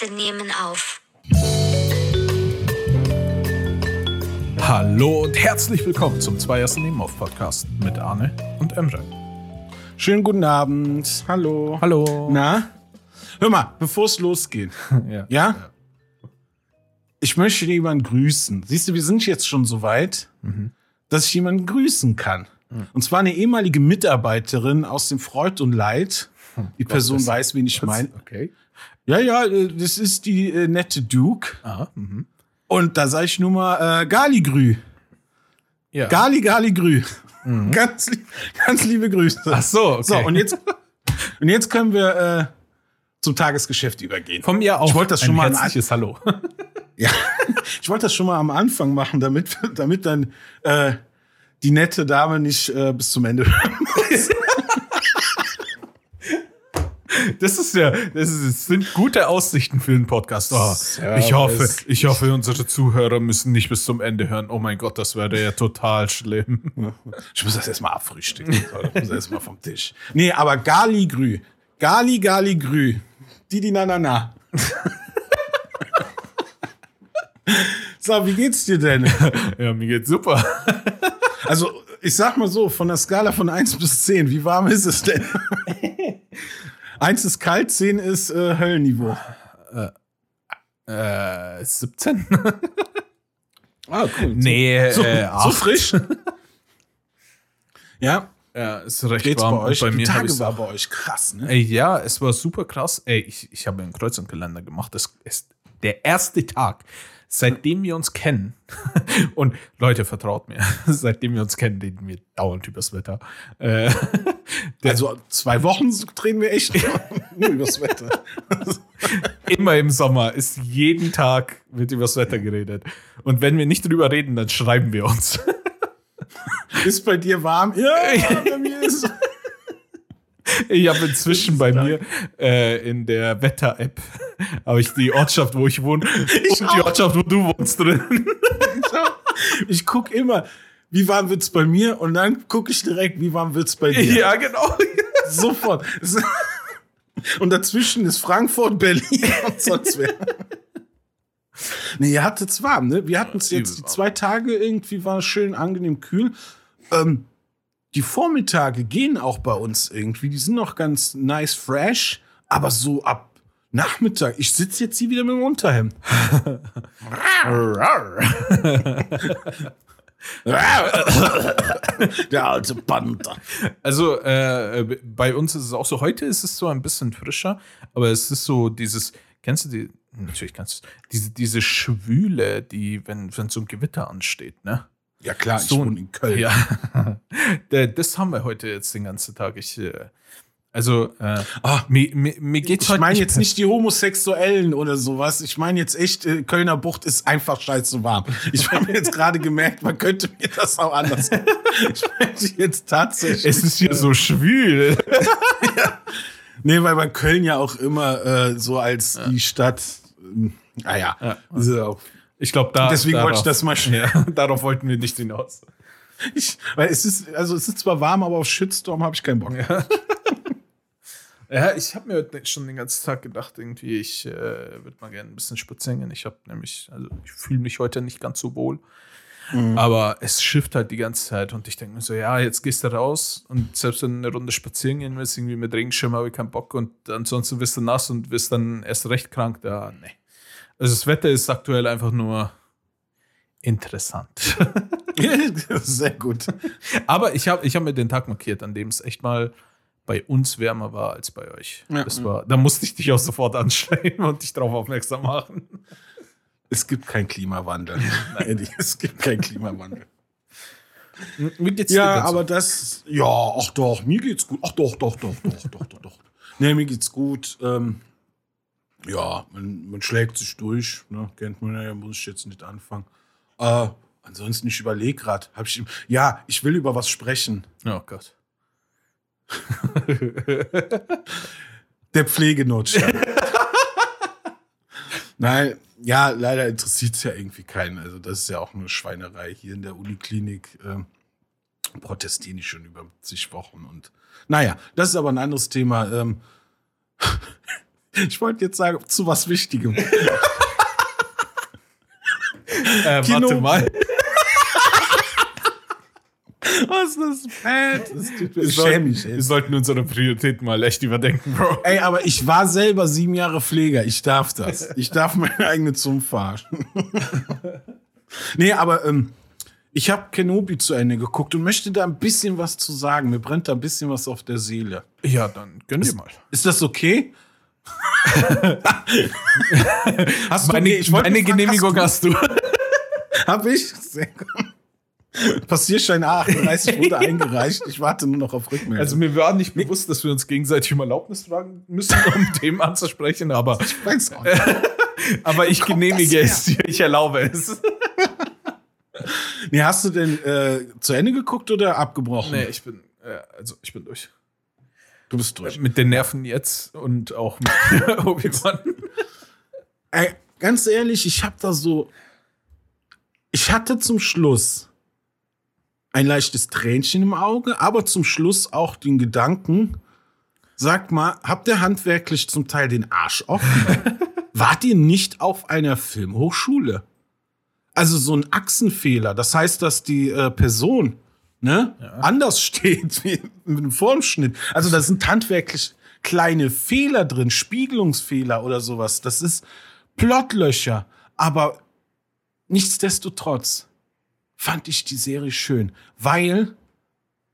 Erste nehmen auf. Hallo und herzlich willkommen zum Zwei Ersten Nebenauf Podcast mit Arne und Emre. Schönen guten Abend. Hallo. Hallo. Na? Hör mal, bevor es losgeht. Ja. Ja? Ich möchte jemanden grüßen. Siehst du, wir sind jetzt schon so weit, dass ich jemanden grüßen kann. Und zwar eine ehemalige Mitarbeiterin aus dem Freud und Leid. Die Person weiß, wen ich meine. Okay. Ja, ja, äh, das ist die äh, nette Duke. Aha. Mhm. Und da sage ich nur mal äh, Galigrü. Ja. Gali, Galigrü. Ganz, lieb- ganz liebe Grüße. Ach so, okay. So, und jetzt, und jetzt können wir äh, zum Tagesgeschäft übergehen. Von mir auch Ich wollte das schon ein mal an- herzliches Hallo. Ja, ich wollte das schon mal am Anfang machen, damit, damit dann äh, die nette Dame nicht äh, bis zum Ende hören muss. Das ist ja, das, ist, das sind gute Aussichten für den Podcast. Oh, ich hoffe, ich hoffe, unsere Zuhörer müssen nicht bis zum Ende hören. Oh mein Gott, das wäre ja total schlimm. Ich muss das erstmal abfrühstücken. Das muss erstmal vom Tisch. Nee, aber Galigrü. Gali, Galigrü. Die, die, na, na, na. So, wie geht's dir denn? Ja, mir geht's super. Also, ich sag mal so, von der Skala von 1 bis 10, wie warm ist es denn? 1 ist kalt, 10 ist äh, Höllenniveau. Äh, 17? Ah, cool. Nee, so, äh, so frisch. ja, Ja, ist recht geht's warm. bei euch? Bei die mir hab Tage war bei euch krass, ne? Ey, ja, es war super krass. Ey, ich, ich habe einen Kreuzungskalender gemacht. Das ist der erste Tag, seitdem wir uns kennen. Und Leute, vertraut mir, seitdem wir uns kennen, reden wir dauernd übers Wetter. Äh, Also zwei Wochen drehen wir echt nur übers Wetter. immer im Sommer ist jeden Tag wird übers Wetter geredet. Und wenn wir nicht drüber reden, dann schreiben wir uns. Ist bei dir warm? Ja, bei mir ist Ich habe inzwischen bei mir äh, in der Wetter-App habe ich die Ortschaft, wo ich wohne, und die auch. Ortschaft, wo du wohnst drin. Ich guck immer, wie warm wird's bei mir und dann gucke ich direkt, wie warm wird's bei dir. Ja, genau. Sofort. Und dazwischen ist Frankfurt, Berlin und sonst wer. Nee, ihr hattet's warm, ne? Wir hatten es jetzt die zwei Tage irgendwie war schön angenehm kühl. Ähm, die Vormittage gehen auch bei uns irgendwie. Die sind noch ganz nice fresh, aber so ab Nachmittag. Ich sitze jetzt hier wieder mit dem Unterhemd. Der alte Panther. Also äh, bei uns ist es auch so, heute ist es so ein bisschen frischer, aber es ist so dieses, kennst du die, natürlich kennst du diese, diese Schwüle, die, wenn, wenn so ein Gewitter ansteht, ne? Ja klar, So ich wohne in Köln. Ja, Da- das haben wir heute jetzt den ganzen Tag. Ich, äh, also, äh, Ah, mir, mir, mir geht's Ich meine jetzt nicht die Homosexuellen oder sowas. Ich meine jetzt echt, äh, Kölner Bucht ist einfach scheiße warm. Ich habe jetzt gerade gemerkt, man könnte mir das auch anders. Ich meine jetzt tatsächlich. Es ist hier so schwül. nee, weil bei Köln ja auch immer äh, so als die Stadt. Ähm, ah ja, ist ja auch, Ich glaube, da. Deswegen wollte ich darauf- das mal schnell. Ja, darauf wollten wir nicht hinaus. ich, weil es ist, also es ist zwar warm, aber auf Shitstorm habe ich keinen Bock. Ja, ich habe mir heute schon den ganzen Tag gedacht, irgendwie, ich äh, würde mal gerne ein bisschen spazieren gehen. Ich habe nämlich, also ich fühle mich heute nicht ganz so wohl. Aber es schifft halt die ganze Zeit und ich denke mir so, ja, jetzt gehst du raus und selbst wenn du eine Runde spazieren gehen willst, irgendwie mit Regenschirm habe ich keinen Bock und ansonsten wirst du nass und wirst dann erst recht krank. Da, nee. Also das Wetter ist aktuell einfach nur interessant. Sehr gut. Aber ich habe ich hab mir den Tag markiert, an dem es echt mal bei uns wärmer war als bei euch. Ja. Das war, da musste ich dich auch sofort anschreiben und dich darauf aufmerksam machen. Es gibt keinen Klimawandel. Eddie, es gibt keinen Klimawandel. Wie geht's Ja, so? aber das, ja, ach doch, mir geht's gut. Ach doch, doch, doch, doch, doch, doch, doch. Nee, mir geht's gut. Ähm, ja, man, man schlägt sich durch, ne? kennt man ja, muss ich jetzt nicht anfangen. Äh, ansonsten, ich überlege gerade, hab ich, ja, ich will über was sprechen. Oh Gott. Der Pflegenotstand. Nein, ja, leider interessiert es ja irgendwie keinen. Also, das ist ja auch eine Schweinerei. Hier in der Uniklinik ähm, protestieren die schon über zig Wochen. Und naja, das ist aber ein anderes Thema. Ähm, Ich wollte jetzt sagen, zu was Wichtigem. Äh, warte Kino- mal. Was ist das bad? Das mir Wir mich, wir sollten unsere Prioritäten mal echt überdenken, Bro. Ey, aber ich war selber sieben Jahre Pfleger. Ich darf das. Ich darf meine eigene Zunge verarschen. nee, aber ähm, ich habe Kenobi zu Ende geguckt und möchte da ein bisschen was zu sagen. Mir brennt da ein bisschen was auf der Seele. Ja, dann gönn dir mal. Ist das okay? hast du Meine, ich wollte meine fragen, Genehmigung hast hast du. du? Hab ich? Sehr gut. Passierschein A38 wurde eingereicht. Ich warte nur noch auf Rückmeldung. Also mir war nicht bewusst, dass wir uns gegenseitig um Erlaubnis fragen müssen, um Themen anzusprechen, aber, ich weiß auch nicht. aber ich genehmige es dir, ich erlaube es. Nee, hast du denn äh, zu Ende geguckt oder abgebrochen? Nee, ich bin, äh, also ich bin durch. Du bist durch. Mit den Nerven jetzt und auch mit Obi-Wan. Ganz ehrlich, ich hab da so. Ich hatte zum Schluss ein leichtes Tränchen im Auge, aber zum Schluss auch den Gedanken, sag mal, habt ihr handwerklich zum Teil den Arsch offen? Wart ihr nicht auf einer Filmhochschule? Also so ein Achsenfehler, das heißt, dass die äh, Person ne, anders steht wie mit dem Formschnitt. Also da sind handwerklich kleine Fehler drin, Spiegelungsfehler oder sowas. Das ist Plotlöcher. Aber nichtsdestotrotz fand ich die Serie schön, weil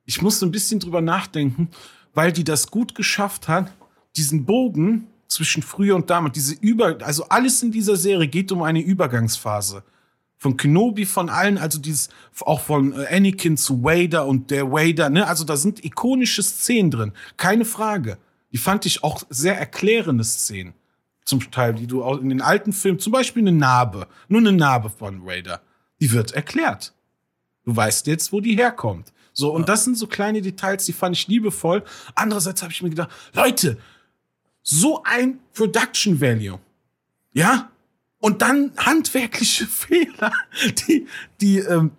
ich musste ein bisschen drüber nachdenken, weil die das gut geschafft hat, diesen Bogen zwischen früher und damals, diese Über, also alles in dieser Serie geht um eine Übergangsphase. Von Kenobi, von allen, also dieses, auch von äh, Anakin zu Vader und der Vader, ne, also da sind ikonische Szenen drin. Keine Frage. Die fand ich auch sehr erklärende Szenen. Zum Teil, die du auch in den alten Filmen, zum Beispiel eine Narbe, nur eine Narbe von Vader, die wird erklärt. Du weißt jetzt, wo die herkommt. So, und das sind so kleine Details, die fand ich liebevoll. Andererseits habe ich mir gedacht, Leute, so ein Production Value. Ja? Und dann handwerkliche Fehler, die, die, ähm,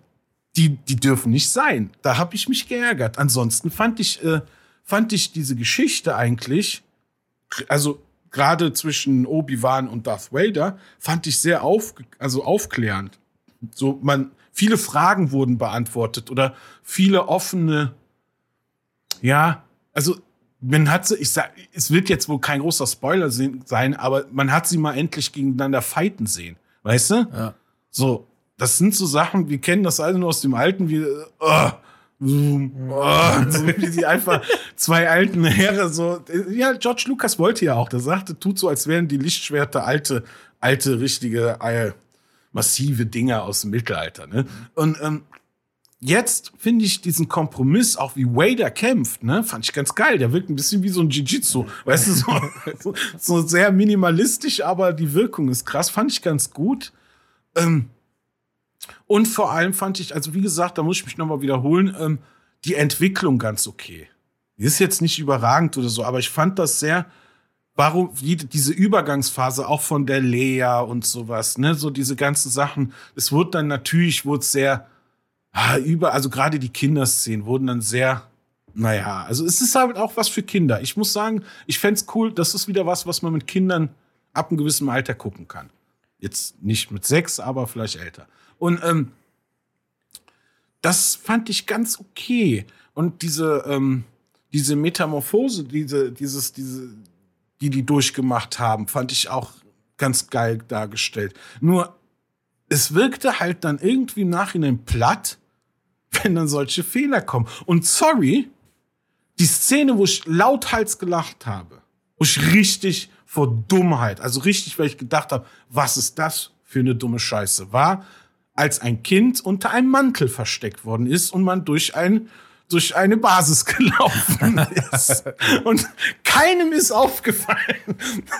die, die dürfen nicht sein. Da habe ich mich geärgert. Ansonsten fand ich, äh, fand ich diese Geschichte eigentlich, also gerade zwischen Obi-Wan und Darth Vader, fand ich sehr auf, also aufklärend. So, man, viele Fragen wurden beantwortet oder viele offene, ja, also man hat sie, ich sag, es wird jetzt wohl kein großer Spoiler se- sein, aber man hat sie mal endlich gegeneinander fighten sehen. Weißt du? Ja. So, das sind so Sachen, wir kennen das alle nur aus dem Alten, wie, äh, äh, so wie die einfach zwei alten Herren so. Ja, George Lucas wollte ja auch, der sagte, tut so, als wären die Lichtschwerter alte, alte, richtige, massive Dinger aus dem Mittelalter. Ne? Und ähm, jetzt finde ich diesen Kompromiss, auch wie Wader kämpft, ne, fand ich ganz geil. Der wirkt ein bisschen wie so ein Jiu-Jitsu. Weißt du, so, so, sehr minimalistisch, aber die Wirkung ist krass. Fand ich ganz gut. Ähm, und vor allem fand ich, also wie gesagt, da muss ich mich nochmal wiederholen, ähm, die Entwicklung ganz okay. Die ist jetzt nicht überragend oder so, aber ich fand das sehr, warum diese Übergangsphase auch von der Lea und sowas, ne, so diese ganzen Sachen. Es wurde dann natürlich, wurde sehr, ah, über, also gerade die Kinderszenen wurden dann sehr, naja, also es ist halt auch was für Kinder. Ich muss sagen, ich fänd's cool, das ist wieder was, was man mit Kindern ab einem gewissen Alter gucken kann. Jetzt nicht mit sechs, aber vielleicht älter. Und ähm, das fand ich ganz okay. Und diese, ähm, diese Metamorphose, diese, dieses, diese, die die durchgemacht haben, fand ich auch ganz geil dargestellt. Nur, es wirkte halt dann irgendwie im Nachhinein platt, wenn dann solche Fehler kommen. Und sorry, die Szene, wo ich lauthals gelacht habe, wo ich richtig vor Dummheit, also richtig, weil ich gedacht habe, was ist das für eine dumme Scheiße, war, als ein Kind unter einem Mantel versteckt worden ist und man durch ein durch eine Basis gelaufen ist. Und keinem ist aufgefallen.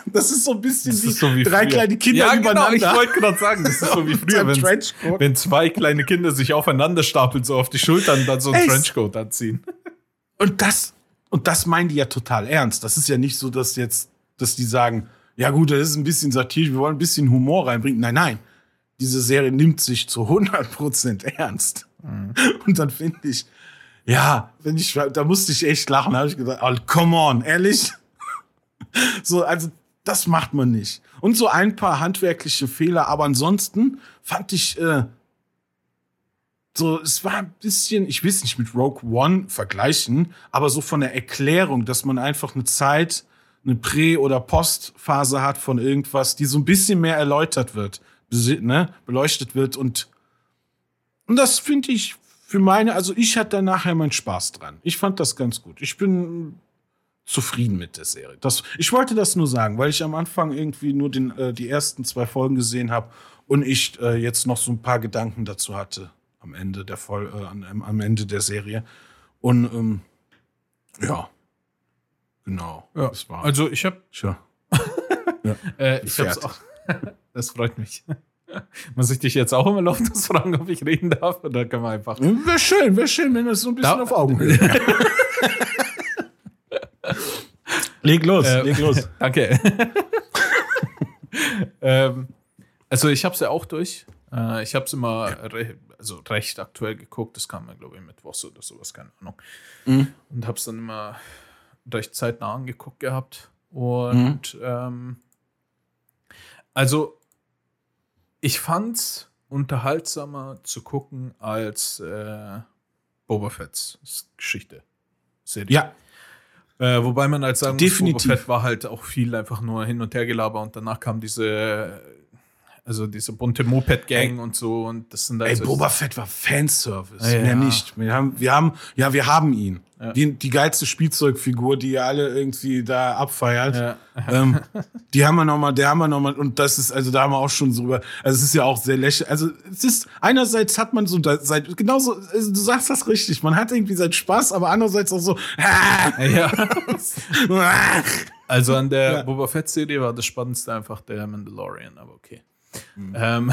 Das ist so ein bisschen wie, so wie drei früher. kleine Kinder ja, übereinander. Genau, ich wollte gerade sagen, das ist so wie früher, wenn, wenn zwei kleine Kinder sich aufeinander stapeln, so auf die Schultern, dann so ein Trenchcoat anziehen. Und das, und das meinen die ja total ernst. Das ist ja nicht so, dass jetzt, dass die sagen, ja gut, das ist ein bisschen satirisch, wir wollen ein bisschen Humor reinbringen. Nein, nein. Diese Serie nimmt sich zu 100% ernst. Und dann finde ich, ja, wenn ich, da musste ich echt lachen, da habe ich gedacht, oh, come on, ehrlich? So, also, das macht man nicht. Und so ein paar handwerkliche Fehler, aber ansonsten fand ich äh, so, es war ein bisschen, ich will es nicht mit Rogue One vergleichen, aber so von der Erklärung, dass man einfach eine Zeit, eine Prä- oder Postphase hat von irgendwas, die so ein bisschen mehr erläutert wird, ne, beleuchtet wird und, und das finde ich für meine, also ich hatte da nachher meinen Spaß dran. Ich fand das ganz gut. Ich bin zufrieden mit der Serie. Das, ich wollte das nur sagen, weil ich am Anfang irgendwie nur den, äh, die ersten zwei Folgen gesehen habe und ich äh, jetzt noch so ein paar Gedanken dazu hatte am Ende der Voll, äh, am, am Ende der Serie. Und ähm, ja, genau. Ja. Das war, Also ich habe Tja. äh, ich hab's Gefährt. auch. das freut mich. Muss ich dich jetzt auch immer laufend fragen, ob ich reden darf? Oder können wir einfach. Wäre schön, wäre schön, wenn das so ein bisschen Da- auf Augenhöhe leg los, Äh, leg los. Danke. ähm, also ich habe es ja auch durch. Äh, ich habe es immer re also recht aktuell geguckt. Das kam mir, glaube ich, mittwochs oder sowas, keine Ahnung. Mhm. Und habe es dann immer recht zeitnah angeguckt gehabt. Und ähm, also ich fand's unterhaltsamer zu gucken als äh, Boba Fett's Geschichte. Serie. Ja, Äh, wobei man halt sagen Definitiv. muss, Boba Fett war halt auch viel einfach nur hin und her gelaber und danach kam diese, also diese bunte Moped-Gang und so und das sind ey, also Boba Fett war Fanservice, Ja, mehr ja. nicht. Wir haben, wir haben, ja, wir haben ihn. Ja. Die, die geilste Spielzeugfigur, die ihr alle irgendwie da abfeiert. Ja. ähm, die haben wir noch mal, der haben wir noch mal, und das ist, also da haben wir auch schon drüber, also es ist ja auch sehr lächerlich, also es ist, einerseits hat man so, seit, genauso, also du sagst das richtig, man hat irgendwie seinen Spaß, aber andererseits auch so, ja. Also an der Ja. Boba Fett-Serie war das Spannendste einfach der Mandalorian, aber okay. Mhm. Ähm,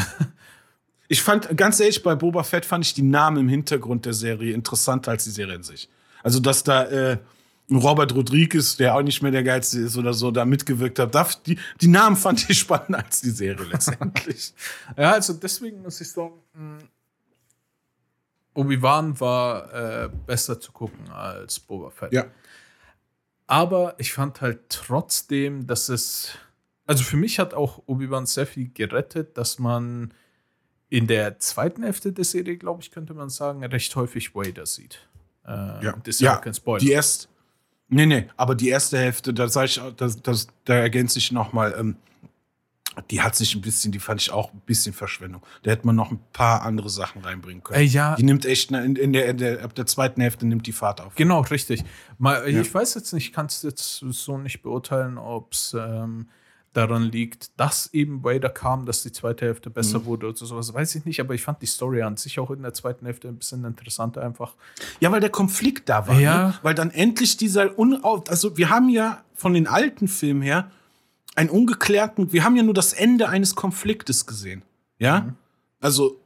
Ich fand, ganz ehrlich, bei Boba Fett fand ich die Namen im Hintergrund der Serie interessanter als die Serie in sich. Also, dass da äh, Robert Rodriguez, der auch nicht mehr der Geilste ist oder so, da mitgewirkt hat, da, die, die Namen fand ich spannender als die Serie letztendlich. ja, also deswegen muss ich sagen, mh, Obi-Wan war äh, besser zu gucken als Boba Fett. ja. Aber ich fand halt trotzdem, dass es. Also für mich hat auch Obi-Wan sehr viel gerettet, dass man in der zweiten Hälfte der Serie, glaube ich, könnte man sagen, recht häufig Vader sieht. Äh, Ja. Das ist ja, Ja, kein Spoiler. Die erste, nee, nee, aber die erste Hälfte, da sag ich, das, das, da ergänze ich noch mal, ähm, die hat sich ein bisschen, die fand ich auch ein bisschen Verschwendung. Da hätte man noch ein paar andere Sachen reinbringen können. Äh, ja. Die nimmt echt, in, in, der, in der, ab der zweiten Hälfte nimmt die Fahrt auf. Genau, richtig. Mal, Ja. Ich weiß jetzt nicht, kann es jetzt so nicht beurteilen, ob es ähm, daran liegt, dass eben Vader kam, dass die zweite Hälfte besser Mhm. wurde oder sowas, weiß ich nicht, aber ich fand die Story an sich auch in der zweiten Hälfte ein bisschen interessanter einfach. Ja, weil der Konflikt da war. Ja. Ne? Weil dann endlich dieser unauf, also wir haben ja von den alten Filmen her einen ungeklärten, wir haben ja nur das Ende eines Konfliktes gesehen. Ja? Also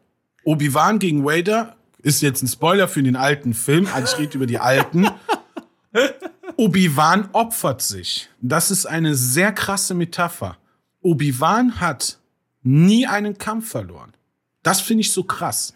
Obi-Wan gegen Vader ist jetzt ein Spoiler für den alten Film, also ich rede über die alten. Obi-Wan opfert sich. Das ist eine sehr krasse Metapher. Obi-Wan hat nie einen Kampf verloren. Das finde ich so krass.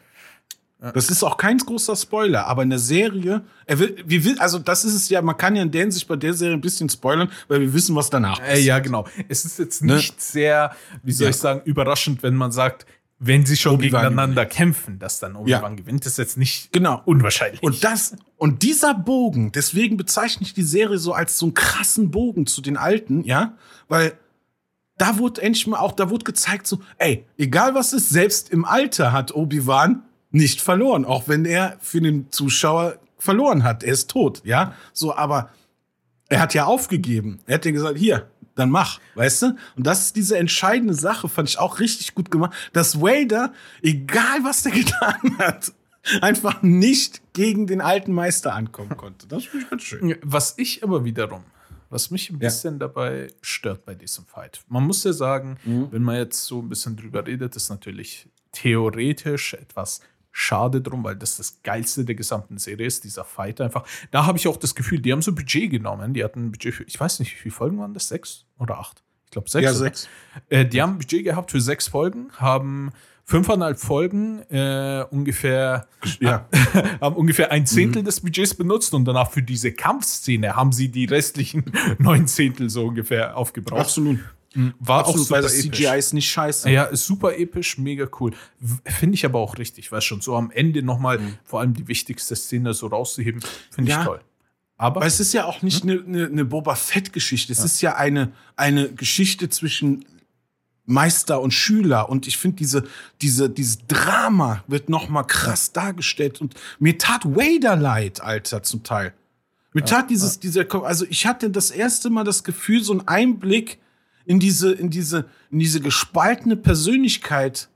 Das ist auch kein großer Spoiler, aber in der Serie, er will, wir will, also das ist es ja, man kann ja in der Hinsicht bei der Serie ein bisschen spoilern, weil wir wissen, was danach Äh, ja, genau. Es ist jetzt Ne? nicht sehr, wie soll Ja. ich sagen, überraschend, wenn man sagt, wenn sie schon gegeneinander kämpfen, dass dann Obi-Wan Ja. gewinnt, ist jetzt nicht Genau. unwahrscheinlich. Und das, und dieser Bogen, deswegen bezeichne ich die Serie so als so einen krassen Bogen zu den alten, ja, weil da wurde endlich mal auch, da wurde gezeigt so, ey, egal was ist, selbst im Alter hat Obi-Wan nicht verloren, auch wenn er für den Zuschauer verloren hat. Er ist tot, ja, so, aber er hat ja aufgegeben. Er hat ja gesagt, hier, dann mach, weißt du? Und das ist diese entscheidende Sache, fand ich auch richtig gut gemacht, dass Vader, egal was der getan hat, einfach nicht gegen den alten Meister ankommen konnte. Das finde ich ganz schön. Was ich aber wiederum, was mich ein Ja. bisschen dabei stört bei diesem Fight. Man muss ja sagen, Mhm. wenn man jetzt so ein bisschen drüber redet, ist natürlich theoretisch etwas schade drum, weil das das Geilste der gesamten Serie ist, dieser Fight einfach. Da habe ich auch das Gefühl, die haben so Budget genommen. Die hatten ein Budget für, ich weiß nicht, wie viele Folgen waren das? Sechs oder acht? Ich glaube sechs. Ja, sechs. Äh, die haben ein Budget gehabt für sechs Folgen, haben fünfeinhalb Folgen äh, ungefähr Ja. haben ungefähr ein Mhm. Zehntel des Budgets benutzt und danach für diese Kampfszene haben sie die restlichen neun Zehntel so ungefähr aufgebraucht. Absolut. War Absolut, auch super weil das episch. CGI ist nicht scheiße. Ja, ist super episch, mega cool. Finde ich aber auch richtig, weil schon so am Ende nochmal vor allem die wichtigste Szene so rauszuheben, finde ich Ja. toll. Aber Aber es ist ja auch nicht eine ne, ne Boba Fett-Geschichte. Es ist ja eine, eine Geschichte zwischen Meister und Schüler. Und ich finde, diese, diese, dieses Drama wird noch mal krass dargestellt. Und mir tat Vader leid, Alter, zum Teil. Mir tat dieses, dieser, also ich hatte das erste Mal das Gefühl, so ein Einblick in diese, in diese, in diese gespaltene Persönlichkeit,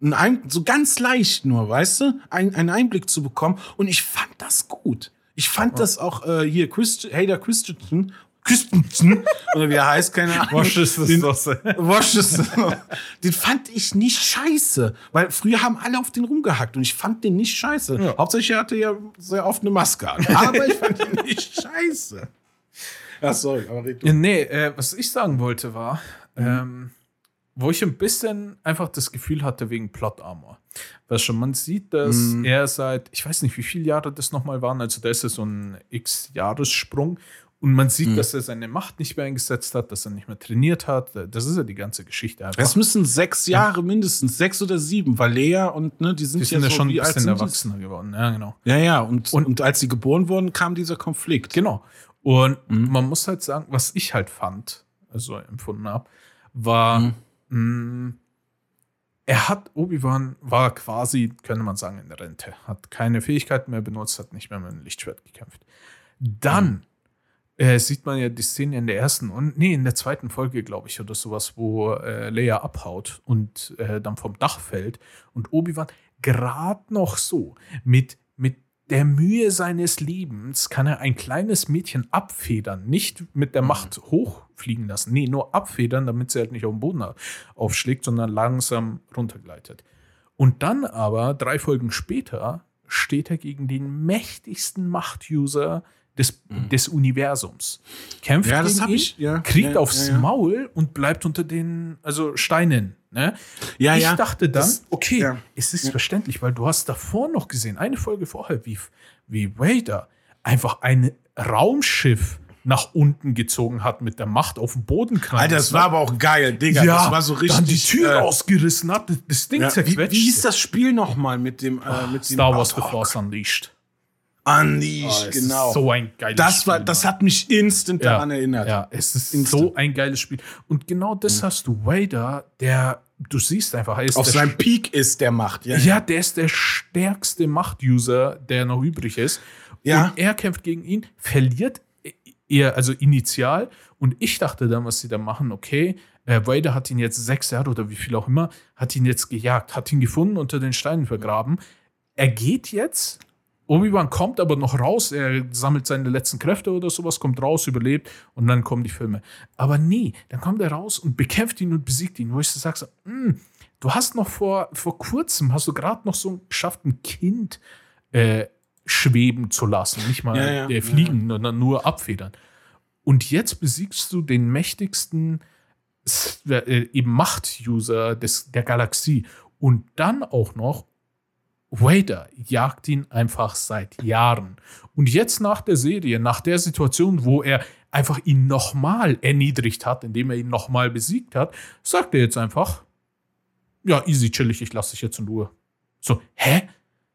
ein so ganz leicht nur, weißt du, ein, einen Einblick zu bekommen. Und ich fand das gut. Ich fand das auch äh, hier Christ Hader Christensen, Christensen, oder wie er heißt, keine Ahnung. Das Den- doch? Washington. den fand ich nicht scheiße, weil früher haben alle auf den rumgehackt und ich fand den nicht scheiße. Ja. Hauptsächlich er hatte ja sehr oft eine Maske an, aber ich fand den nicht scheiße. Ja, sorry, aber red du. Ja, nee, äh, was ich sagen wollte war, ähm, wo ich ein bisschen einfach das Gefühl hatte wegen Plot Armor. Weil schon man sieht, dass Mhm. er seit, ich weiß nicht, wie viele Jahre das nochmal waren, also da ist ja so ein X-Jahressprung. Und man sieht, Mhm. dass er seine Macht nicht mehr eingesetzt hat, dass er nicht mehr trainiert hat. Das ist ja die ganze Geschichte einfach. Es müssen sechs Jahre mindestens, sechs oder sieben, weil Lea und ne, die sind, die sind ja so, schon ein bisschen erwachsener geworden. Ja, genau. Ja, ja, und, Und- und, als sie geboren wurden, kam dieser Konflikt. Genau. Und Mhm. man muss halt sagen, was ich halt fand, also empfunden habe, war, Mhm. mh, er hat, Obi-Wan war quasi, könnte man sagen, in der Rente, hat keine Fähigkeiten mehr benutzt, hat nicht mehr mit dem Lichtschwert gekämpft. Dann Mhm. äh, sieht man ja die Szene in der ersten und nee, in der zweiten Folge, glaube ich, oder sowas, wo äh, Leia abhaut und äh, dann vom Dach fällt und Obi-Wan gerade noch so mit, mit der Mühe seines Lebens kann er ein kleines Mädchen abfedern, nicht mit der Macht hochfliegen lassen, nee, nur abfedern, damit sie halt nicht auf den Boden aufschlägt, sondern langsam runtergleitet. Und dann aber, drei Folgen später, steht er gegen den mächtigsten Macht-User des, des Universums. Kämpft Ja, das gegen ihn, ich, ja. kriegt Ja, aufs. Maul und bleibt unter den also Steinen. Ne? Ja, ich dachte dann, Das- okay, es ist verständlich, weil du hast davor noch gesehen, eine Folge vorher, wie, wie Vader einfach ein Raumschiff nach unten gezogen hat mit der Macht auf den Boden knallen. Alter, das war aber auch geil, Digga. ja, das war so richtig. dann die Tür äh, ausgerissen hat, das- Ding ja, wie, zerquetscht. wie hieß das Spiel nochmal mit dem äh, mit dem Star Wars The Oh, Force Unleashed. Unleashed, Es genau. So ein geiles das war, Spiel, das Mann. hat mich instant daran erinnert. Ja, es ist Instant. so ein geiles Spiel. Und genau das hast du Vader, der, du siehst einfach, er ist Auf seinem Peak ist der Macht. Ja, Ja, der ist der stärkste Macht-User, der noch übrig ist. Ja. Und er kämpft gegen ihn, verliert er, also initial. Und ich dachte dann, was sie da machen, okay, äh, Vader hat ihn jetzt sechs Jahre oder wie viel auch immer, hat ihn jetzt gejagt, hat ihn gefunden, unter den Steinen vergraben. Er geht jetzt. Obi-Wan kommt aber noch raus, er sammelt seine letzten Kräfte oder sowas, kommt raus, überlebt und dann kommen die Filme. Aber nee, dann kommt er raus und bekämpft ihn und besiegt ihn, wo ich so sage, so, "Mm, du hast noch vor, vor kurzem, hast du gerade noch so geschafft, ein Kind äh, schweben zu lassen, nicht mal Ja, ja, äh, fliegen, sondern nur abfedern. Und jetzt besiegst du den mächtigsten äh, eben Macht-User des- der Galaxie. Und dann auch noch Vader jagt ihn einfach seit Jahren. Und jetzt nach der Serie, nach der Situation, wo er einfach ihn nochmal erniedrigt hat, indem er ihn nochmal besiegt hat, sagt er jetzt einfach, ja, easy, chillig, ich lasse dich jetzt in Ruhe. So, hä?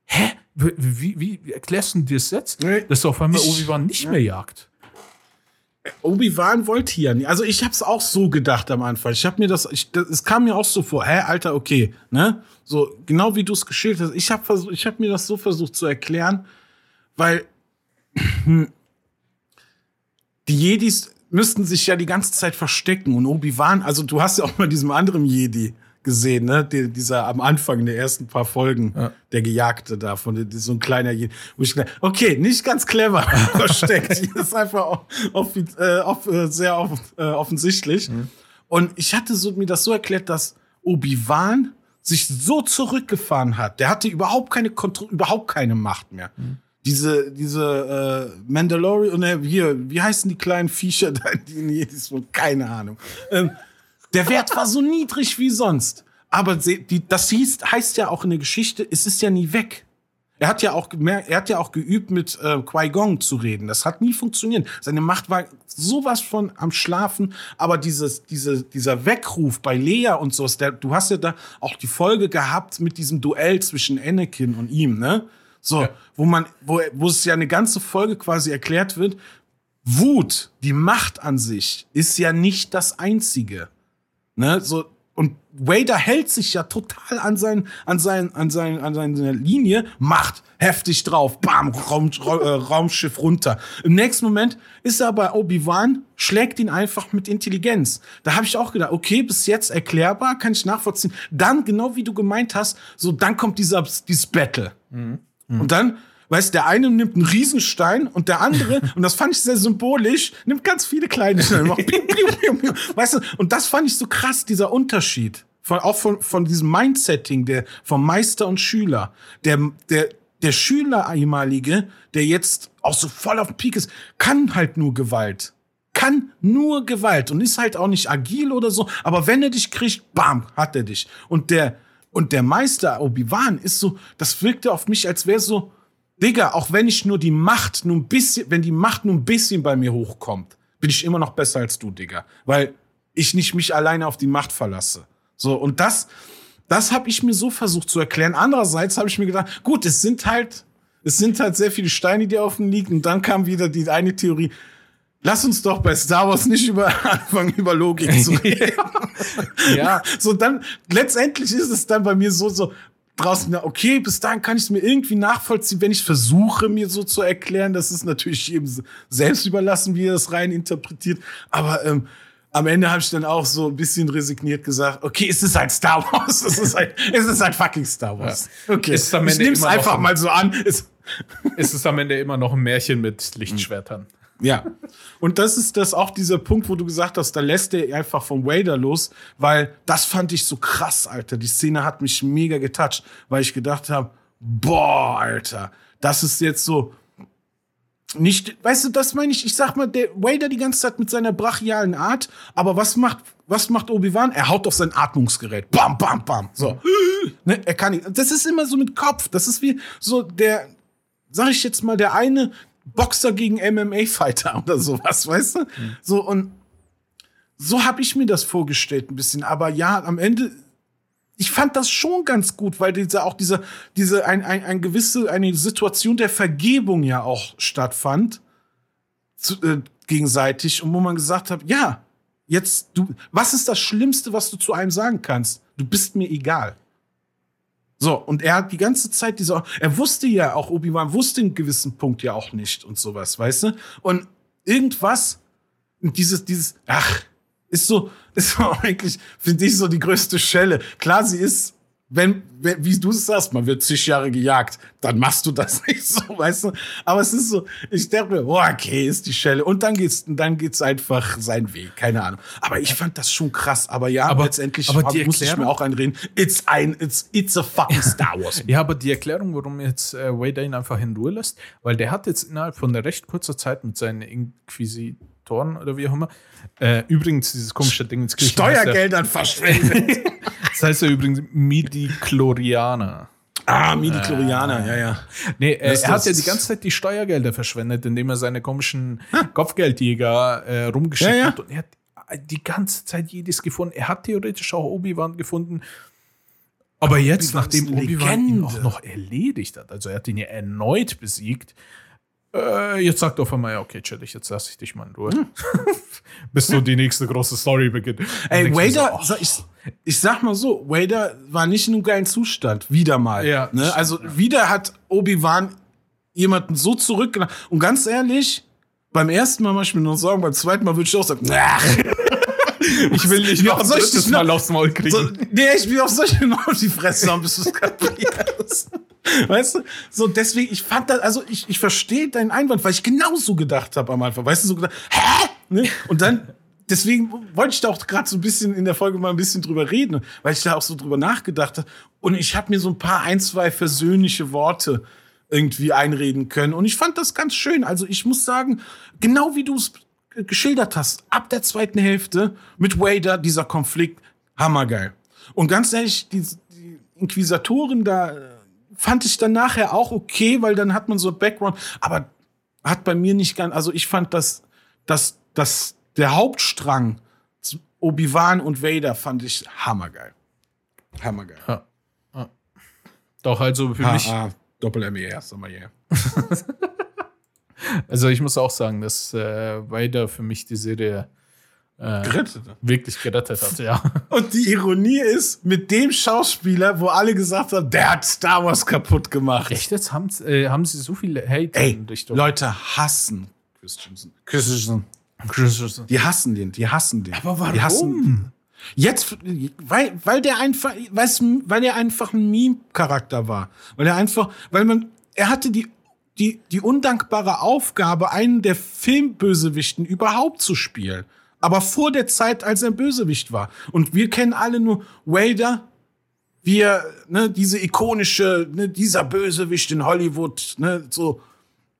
Hä? Wie, wie, wie erklärst du dir das jetzt? Nee, Dass auf einmal Obi-Wan nicht mehr jagt. Obi-Wan wollte ja nicht. Also ich habe es auch so gedacht am Anfang. Ich habe mir das, ich, das, es kam mir auch so vor. Hä, Alter, okay, ne? So genau wie du es geschildert hast. Ich habe versucht, ich habe mir das so versucht zu erklären, weil die Jedis müssten sich ja die ganze Zeit verstecken und Obi-Wan, also du hast ja auch mal diesem anderen Jedi gesehen, ne? Der, dieser am Anfang der ersten paar Folgen, Ja. der Gejagte da, von so ein kleiner. Wo ich okay, nicht ganz clever versteckt. Ist einfach auch, auf, äh, äh, sehr off, äh, offensichtlich. Und ich hatte so, mir das so erklärt, dass Obi-Wan sich so zurückgefahren hat. Der hatte überhaupt keine Kontrolle, überhaupt keine Macht mehr. Diese, diese äh, Mandalorian, und äh, hier, wie heißen die kleinen Viecher da, die in Jedis wohnen? Keine Ahnung. Ähm, der Wert war so niedrig wie sonst. Aber die, das hieß, heißt ja auch in der Geschichte, es ist ja nie weg. Er hat ja auch gemerkt, er hat ja auch geübt, mit äh, Qui-Gong zu reden. Das hat nie funktioniert. Seine Macht war sowas von am Schlafen, aber dieses, diese, dieser Weckruf bei Lea und sowas, der, du hast ja da auch die Folge gehabt mit diesem Duell zwischen Anakin und ihm, ne? So, ja. wo man, wo, wo es ja eine ganze Folge quasi erklärt wird, Wut, die Macht an sich, ist ja nicht das Einzige. Ne? So, und Wader hält sich ja total an sein, an sein, an sein, an seine Linie, macht heftig drauf, bam, Raum, äh, Raumschiff runter. Im nächsten Moment ist er bei Obi-Wan, schlägt ihn einfach mit Intelligenz. Da habe ich auch gedacht, okay, bis jetzt erklärbar, kann ich nachvollziehen. Dann, genau wie du gemeint hast, so, dann kommt dieser, dieses Battle. Mhm. Mhm. Und dann Weißt der eine nimmt einen Riesenstein und der andere, und das fand ich sehr symbolisch, nimmt ganz viele kleine Steine. weißt du, und das fand ich so krass, dieser Unterschied. Von, auch von, von diesem Mindsetting der, vom Meister und Schüler. Der, der, der Schüler ehemalige, der jetzt auch so voll auf dem Peak ist, kann halt nur Gewalt. Kann nur Gewalt und ist halt auch nicht agil oder so. Aber wenn er dich kriegt, bam, hat er dich. Und der, und der Meister Obi-Wan ist so, das wirkte auf mich, als wäre so, Digga, auch wenn ich nur die Macht nur ein bisschen, wenn die Macht nur ein bisschen bei mir hochkommt, bin ich immer noch besser als du, Digga. Weil ich nicht mich alleine auf die Macht verlasse. So, und das, das habe ich mir so versucht zu erklären. Andererseits habe ich mir gedacht, gut, es sind halt, es sind halt sehr viele Steine, die auf dem liegen. Und dann kam wieder die eine Theorie. Lass uns doch bei Star Wars nicht über anfangen, über Logik zu reden. ja. So, dann, letztendlich ist es dann bei mir so, so, draußen, okay, bis dahin kann ich es mir irgendwie nachvollziehen, wenn ich versuche, mir so zu erklären. Das ist natürlich eben selbst überlassen, wie er das rein interpretiert. Aber ähm, am Ende habe ich dann auch so ein bisschen resigniert gesagt, okay, es ist halt Star Wars. Es ist halt, es ist halt fucking Star Wars. Ja. Okay, ich nehme es einfach mal so an. Es, es ist am Ende immer noch ein Märchen mit Lichtschwertern. Ja. Und das ist das auch dieser Punkt, wo du gesagt hast, da lässt er einfach vom Wader los, weil das fand ich so krass, Alter. Die Szene hat mich mega getoucht, weil ich gedacht habe, boah, Alter, das ist jetzt so nicht, weißt du, das meine ich, ich sag mal, der Wader die ganze Zeit mit seiner brachialen Art, aber was macht, was macht Obi-Wan? Er haut auf sein Atmungsgerät. Bam, bam, bam. So. ne, er kann nicht. Das ist immer so mit Kopf. Das ist wie so der, sag ich jetzt mal, der eine, Boxer gegen MMA-Fighter oder sowas, weißt du? Mhm. So, und so habe ich mir das vorgestellt ein bisschen. Aber ja, am Ende, ich fand das schon ganz gut, weil diese auch diese, diese ein, ein, ein gewisse, eine Situation der Vergebung ja auch stattfand. Zu, äh, gegenseitig und wo man gesagt hat, ja, jetzt du, was ist das Schlimmste, was du zu einem sagen kannst? Du bist mir egal. So, und er hat die ganze Zeit diese, er wusste ja auch, Obi-Wan wusste einen gewissen Punkt ja auch nicht und sowas, weißt du? Und irgendwas, dieses, dieses, ach, ist so, ist so eigentlich, finde ich, so die größte Schelle. Klar, sie ist wenn, wie du es sagst, man wird zig Jahre gejagt, dann machst du das nicht so, weißt du? Aber es ist so, ich dachte mir, oh, okay, ist die Schelle. Und dann geht's, dann geht's einfach seinen Weg, keine Ahnung. Aber ich fand das schon krass. Aber ja, aber, letztendlich aber die muss ich mir auch einreden, it's ein, it's, it's a fucking Star Wars. ja, aber die Erklärung, warum jetzt äh, ihn einfach in Ruhe lässt, weil der hat jetzt innerhalb von einer recht kurzer Zeit mit seinen Inquisitoren oder wie auch immer, äh, übrigens dieses komische Ding ins Steuergeldern verschwendet. Das heißt ja übrigens Midi-Chlorianer. Ah, Midi-Chlorianer, äh, ja, ja. Nee, äh, er hat ja die ganze Zeit die Steuergelder verschwendet, indem er seine komischen Kopfgeldjäger äh, rumgeschickt ja, ja. hat. Und er hat die ganze Zeit jedes gefunden. Er hat theoretisch auch Obi-Wan gefunden. Aber, Aber jetzt, nachdem Obi-Wan ihn auch noch erledigt hat, also er hat ihn ja erneut besiegt, äh, jetzt sagt auf einmal, ja, okay, chill ich, jetzt lasse ich dich mal in Ruhe. Hm. Bis so die nächste große Story beginnt. Ey, Wader, so, oh. ich, ich sag mal so, Wader war nicht in einem geilen Zustand. Wieder mal. Ja, ne? Also wieder hat Obi-Wan jemanden so zurückgenommen. Und ganz ehrlich, beim ersten Mal mach ich mir nur Sorgen, beim zweiten Mal würde ich auch sagen, ach. ich will nicht noch soll ich Mal aufs Maul kriegen. So, nee, ich will auch solche auf die Fresse haben, bis du es kapierst. Weißt du? So, deswegen, ich fand das, also ich, ich verstehe deinen Einwand, weil ich genauso gedacht habe am Anfang. Weißt du, so gedacht, hä? Ne? Und dann deswegen wollte ich da auch gerade so ein bisschen in der Folge mal ein bisschen drüber reden, weil ich da auch so drüber nachgedacht habe. Und ich habe mir so ein paar, ein, zwei versöhnliche Worte irgendwie einreden können. Und ich fand das ganz schön. Also ich muss sagen, genau wie du es geschildert hast, ab der zweiten Hälfte mit Wader, dieser Konflikt, hammergeil. Und ganz ehrlich, die, die Inquisitoren da fand ich dann nachher auch okay, weil dann hat man so Background, aber hat bei mir nicht ganz, also ich fand das, das, das, der Hauptstrang Obi-Wan und Vader fand ich hammergeil. Hammergeil. Ja. Ja. Doch, also für ha, mich. Doppel-MER, sag mal yeah. also ich muss auch sagen, dass äh, Vader für mich die Serie äh, gerettet. wirklich gerettet hat, ja. Und die Ironie ist, mit dem Schauspieler, wo alle gesagt haben, der hat Star Wars kaputt gemacht. Echt jetzt? Haben, äh, haben sie so viele Hate Ey, Leute hassen Christensen. Christensen. Christensen. Die hassen den, die hassen den. Aber warum? Die hassen, Jetzt, weil, weil der einfach, weil er einfach ein Meme-Charakter war. Weil er einfach, weil man, er hatte die, die, die undankbare Aufgabe, einen der Filmbösewichten überhaupt zu spielen. Aber vor der Zeit, als er Bösewicht war. Und wir kennen alle nur Wader, wie er, ne, diese ikonische, ne, dieser Bösewicht in Hollywood, ne, so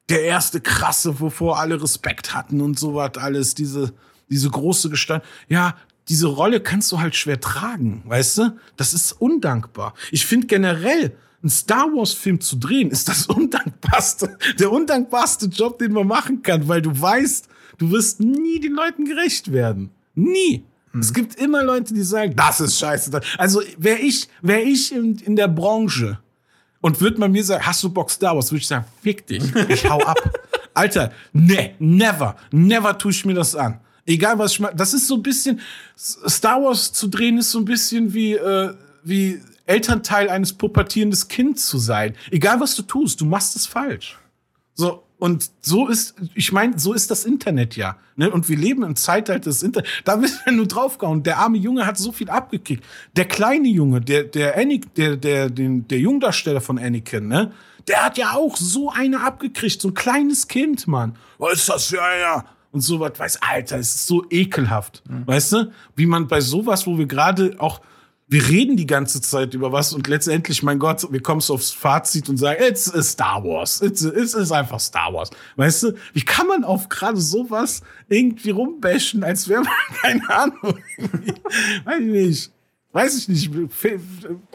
der erste krasse, wovor alle Respekt hatten und so was alles, diese, diese große Gestalt. Ja, diese Rolle kannst du halt schwer tragen, weißt du? Das ist undankbar. Ich finde generell, einen Star Wars Film zu drehen, ist das undankbarste, der undankbarste Job, den man machen kann, weil du weißt, du wirst nie den Leuten gerecht werden. Nie. Mhm. Es gibt immer Leute, die sagen, das ist scheiße. Also wäre ich, wäre ich in, in der Branche und würde man mir sagen, hast du Bock Star Wars, würde ich sagen, fick dich, ich hau ab. Alter, ne, never, never tue ich mir das an. Egal was ich mache. Das ist so ein bisschen, Star Wars zu drehen ist so ein bisschen wie, äh, wie Elternteil eines pubertierenden Kindes zu sein. Egal was du tust, du machst es falsch. So, und so ist, ich meine, so ist das Internet ja. Ne? Und wir leben im Zeitalter des Internet. Da wird ja nur draufgehauen. Der arme Junge hat so viel abgekickt. Der kleine Junge, der, der Anakin, der, der, den, der Jungdarsteller von Anakin, ne? Der hat ja auch so eine abgekriegt. So ein kleines Kind, Mann. Was ist das für einer? und so was weiß, Alter, es ist so ekelhaft. Mhm. Weißt du? Wie man bei sowas, wo wir gerade auch, wir reden die ganze Zeit über was und letztendlich, mein Gott, wir kommen so aufs Fazit und sagen, es ist Star Wars. Es ist einfach Star Wars. Weißt du? Wie kann man auf gerade sowas irgendwie rumbashen, als wäre man, keine Ahnung. Weiß ich nicht. Weiß ich nicht.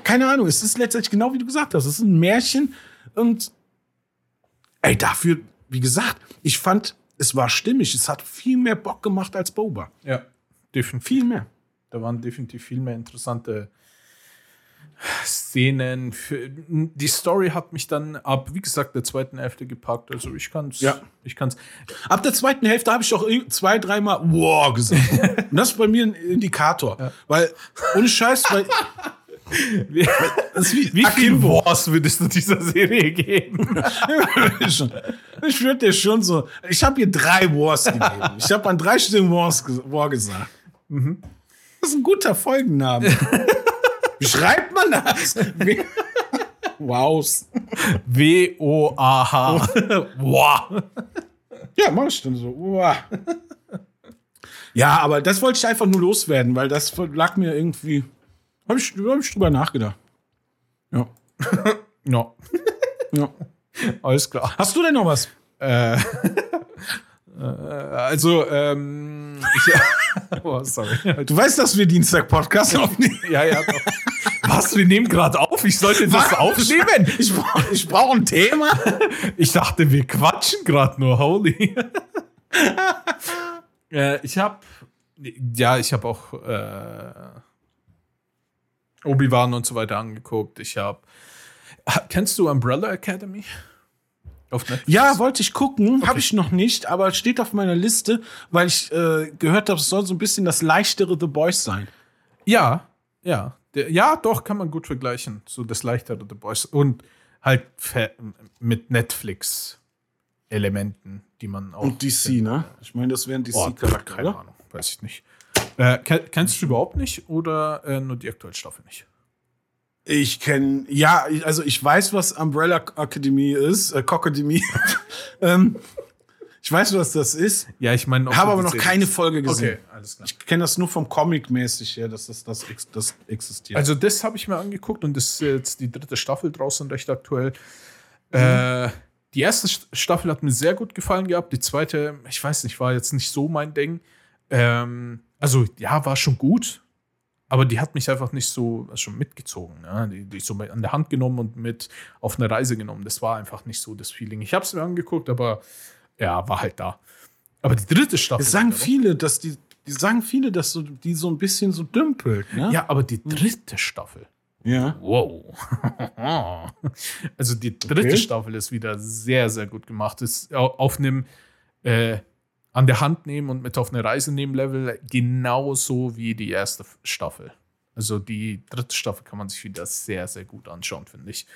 Keine Ahnung. Es ist letztendlich genau wie du gesagt hast. Es ist ein Märchen und ey, dafür, wie gesagt, ich fand es war stimmig. Es hat viel mehr Bock gemacht als Boba. Ja, definitiv. Viel mehr. Da waren definitiv viel mehr interessante Szenen. Die Story hat mich dann ab, wie gesagt, der zweiten Hälfte gepackt. Also ich kann es. Ja. Ich kann's. Ab der zweiten Hälfte habe ich auch zwei, dreimal wow gesagt. Und das ist bei mir ein Indikator. Ja. Weil, ohne Scheiß, weil wie, wie, wie viel Wars würdest du dieser Serie geben? ich würde dir schon so. Ich habe ihr drei Wars gegeben. Ich habe an drei Stellen Wars War gesagt. Mhm. Das ist ein guter Folgenname. Wie schreibt man das? Wows. W-O-A-H. Wow. Ja, mach ich dann so. Wow. Ja, aber das wollte ich einfach nur loswerden, weil das lag mir irgendwie habe ich, hab ich drüber nachgedacht. Ja. ja. ja. Alles klar. Hast du denn noch was? Äh, also, ähm, ich, oh, sorry. Du weißt, dass wir Dienstag Podcast aufnehmen. ja, ja. Doch. Was? Wir nehmen gerade auf? Ich sollte das Was? aufnehmen? Ich, brauche ich brauch ein Thema. Ich dachte, wir quatschen gerade nur. Holy. äh, ich habe, ja, ich habe auch äh, Obi-Wan und so weiter angeguckt. Ich habe. Kennst du Umbrella Academy? Auf Ja, wollte ich gucken, okay. habe ich noch nicht, aber steht auf meiner Liste, weil ich äh, gehört habe, es soll so ein bisschen das leichtere The Boys sein. Ja, ja. Der, ja, doch, kann man gut vergleichen. So das leichtere The Boys. Und halt mit Netflix-Elementen, die man auch. Und DC, kennt. ne? Ich meine, das wären DC-Charaktere. Keine Ahnung, weiß ich nicht. Äh, kennst du überhaupt nicht oder äh, nur die aktuelle Staffel nicht? Ich kenne, ja, also ich weiß, was Umbrella Academy ist, äh, Cockademy. ähm, ich weiß, was das ist. Ja, ich meine, habe aber noch keine Folge gesehen. Okay, alles klar. Ich kenne das nur vom Comic mäßig her, dass das, das, das existiert. Also das habe ich mir angeguckt und das ist jetzt die dritte Staffel draußen recht aktuell. Mhm. Äh, die erste Staffel hat mir sehr gut gefallen gehabt. Die zweite, ich weiß nicht, war jetzt nicht so mein Ding. Ähm, also ja, war schon gut, aber die hat mich einfach nicht so also schon mitgezogen. Ja? Die, die so an der Hand genommen und mit auf eine Reise genommen. Das war einfach nicht so das Feeling. Ich habe es mir angeguckt, aber ja, war halt da. Aber die dritte Staffel. Es sagen viele, dass die, die sagen viele, dass so, die so ein bisschen so dümpelt. Ne? Ja, aber die dritte Staffel. Ja. Wow. also die dritte Okay. Staffel ist wieder sehr, sehr gut gemacht. Ist au- auf einem äh, an der Hand nehmen und mit auf eine Reise nehmen Level genauso wie die erste Staffel. Also die dritte Staffel kann man sich wieder sehr, sehr gut anschauen, finde ich.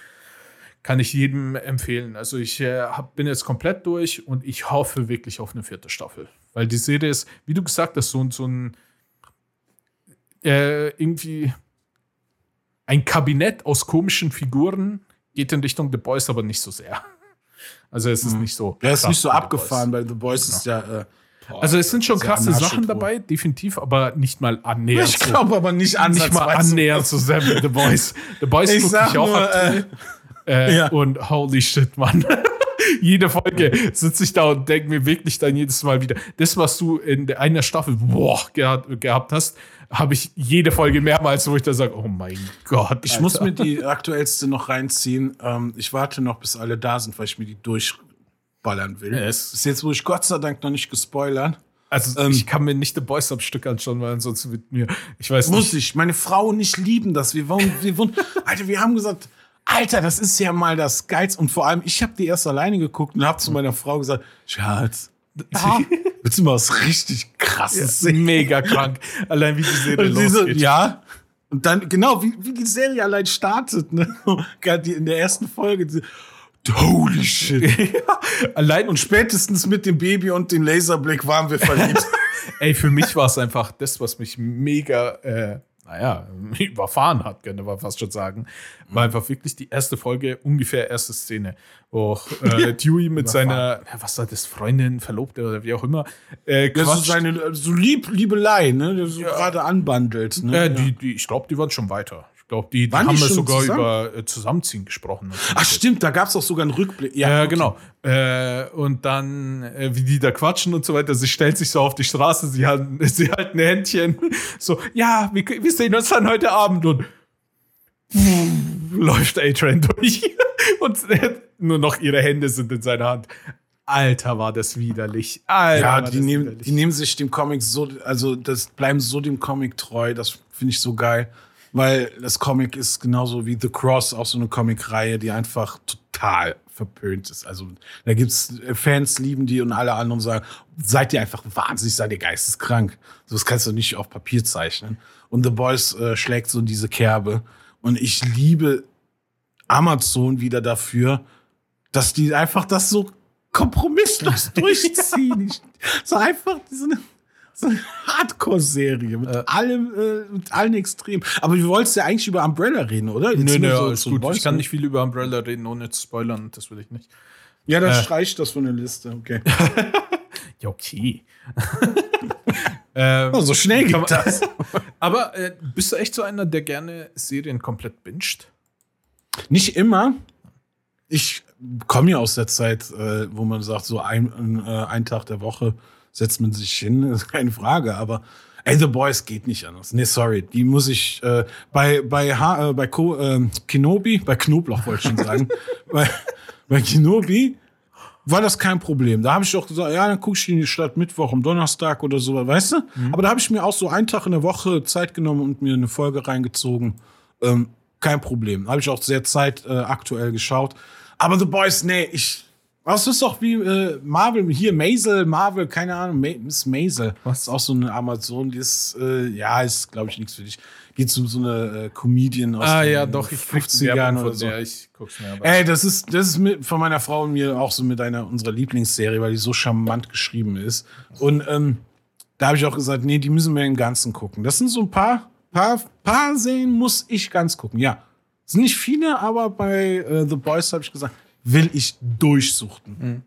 Kann ich jedem empfehlen. Also ich äh, hab, bin jetzt komplett durch und ich hoffe wirklich auf eine vierte Staffel. Weil die Serie ist, wie du gesagt hast, so, so ein äh, irgendwie ein Kabinett aus komischen Figuren geht in Richtung The Boys, aber nicht so sehr. Also es ist nicht so. Der ist nicht so abgefahren, weil The Boys ist ja. Äh, boah, Also es sind schon krasse Sachen dabei, definitiv, aber nicht mal annähernd. Ich glaube aber nicht so, nicht mal annähernd sehr wie The Boys. The Boys gucke sag ich auch nur, aktuell. Äh, ja. Und holy shit, Mann. Jede Folge sitze ich da und denke mir wirklich dann jedes Mal wieder, das, was du in einer Staffel boah, gehabt, hast, habe ich jede Folge mehrmals, wo ich da sage, oh mein Gott. Ich muss mir die aktuellste noch reinziehen. Ähm, ich warte noch, bis alle da sind, weil ich mir die durchballern will. Ja, es- Bis jetzt wurde ich Gott sei Dank noch nicht gespoilert. Also Ähm, ich kann mir nicht The Boys Stück anschauen, weil ansonsten wird mir, ich weiß Muss nicht. ich. Meine Frau und ich lieben das. Wir wohnen, wir wohnen. Alter, wir haben gesagt, Alter, das ist ja mal das Geilste. Und vor allem, ich habe die erst alleine geguckt und habe zu meiner Frau gesagt, Schatz, willst du mal was richtig krasses sehen? Mega krank. Allein wie die Serie Und sie so, losgeht. ja. Und dann, genau, wie, wie die Serie allein startet, ne? Gerade in der ersten Folge. die- Holy shit. Allein Und spätestens mit dem Baby und dem Laserblick waren wir verliebt. Ey, für mich war es einfach das, was mich mega, äh, naja, überfahren hat, könnte man fast schon sagen. War einfach wirklich die erste Folge, ungefähr erste Szene, wo äh, Dewey mit seiner, ja, was war das, Freundin, Verlobte oder wie auch immer, äh, Das ist seine so Lieb, Liebelei, ne? Der so gerade anbandelt. Ne? äh, die, die, ich glaube, die waren schon weiter. Glaube, die, die haben wir sogar zusammen? über äh, Zusammenziehen gesprochen. Ach stimmt, da gab es auch sogar einen Rückblick. Ja, okay. genau. Äh, und dann, äh, wie die da quatschen und so weiter, sie stellt sich so auf die Straße, sie halten, sie halten Händchen, so, ja, wir, wir sehen uns dann heute Abend und läuft A-Train durch und äh, nur noch ihre Hände sind in seiner Hand. Alter, war das widerlich. Alter, Ja, die nehmen, widerlich. die nehmen sich dem Comic so, also das bleiben so dem Comic treu, das finde ich so geil. Weil das Comic ist genauso wie The Cross, auch so eine Comic-Reihe, die einfach total verpönt ist. Also da gibt's äh, Fans, lieben die und alle anderen sagen, seid ihr einfach wahnsinnig, seid ihr geisteskrank. So, das kannst du nicht auf Papier zeichnen. Und The Boys äh, schlägt so in diese Kerbe. Und ich liebe Amazon wieder dafür, dass die einfach das so kompromisslos durchziehen. So einfach eine Hardcore-Serie mit allem, äh, mit allen Extremen. Aber wir wollten ja eigentlich über Umbrella reden, oder? Jetzt Nö, nö, so alles gut. Ich kann nicht viel über Umbrella reden, ohne zu spoilern. Das will ich nicht. Ja, dann äh. streich das von der Liste. Okay. Ja, okay. ähm, Oh, so schnell geht man- das. aber äh, bist du echt so einer, der gerne Serien komplett binscht? Nicht immer. Ich komme ja aus der Zeit, äh, wo man sagt, so ein, äh, ein Tag der Woche setzt man sich hin, ist keine Frage. Aber ey, The Boys geht nicht anders. Nee, sorry, die muss ich äh, bei bei ha äh, bei Ko, ähm, Kenobi, bei Knoblauch wollte ich schon sagen, bei, bei Kenobi war das kein Problem. Da habe ich doch gesagt, ja, dann gucke ich in die Stadt Mittwoch am Donnerstag oder so, weißt du? Aber da habe ich mir auch so einen Tag in der Woche Zeit genommen und mir eine Folge reingezogen. Ähm, kein Problem. Habe ich auch sehr Zeit äh, geschaut. Aber The Boys, nee, ich. Was ist doch wie äh, Marvel, hier Maisel, Marvel, keine Ahnung, Ma Miss Maisel. Was? ist auch so eine Amazon, die ist, äh, ja, ist, glaube ich, nichts für dich. Geht um so eine äh, Comedian aus Ah den ja, doch, ich krieg 50ern Werbung oder so. der, ich guck's mir aber. Ey, das ist, das ist mit, von meiner Frau und mir auch so mit einer unserer Lieblingsserie, weil die so charmant geschrieben ist. Und ähm, da habe ich auch gesagt, nee, die müssen wir im Ganzen gucken. Das sind so ein paar, paar, paar Serien muss ich ganz gucken. Ja, es sind nicht viele, aber bei äh, The Boys habe ich gesagt, will ich durchsuchten.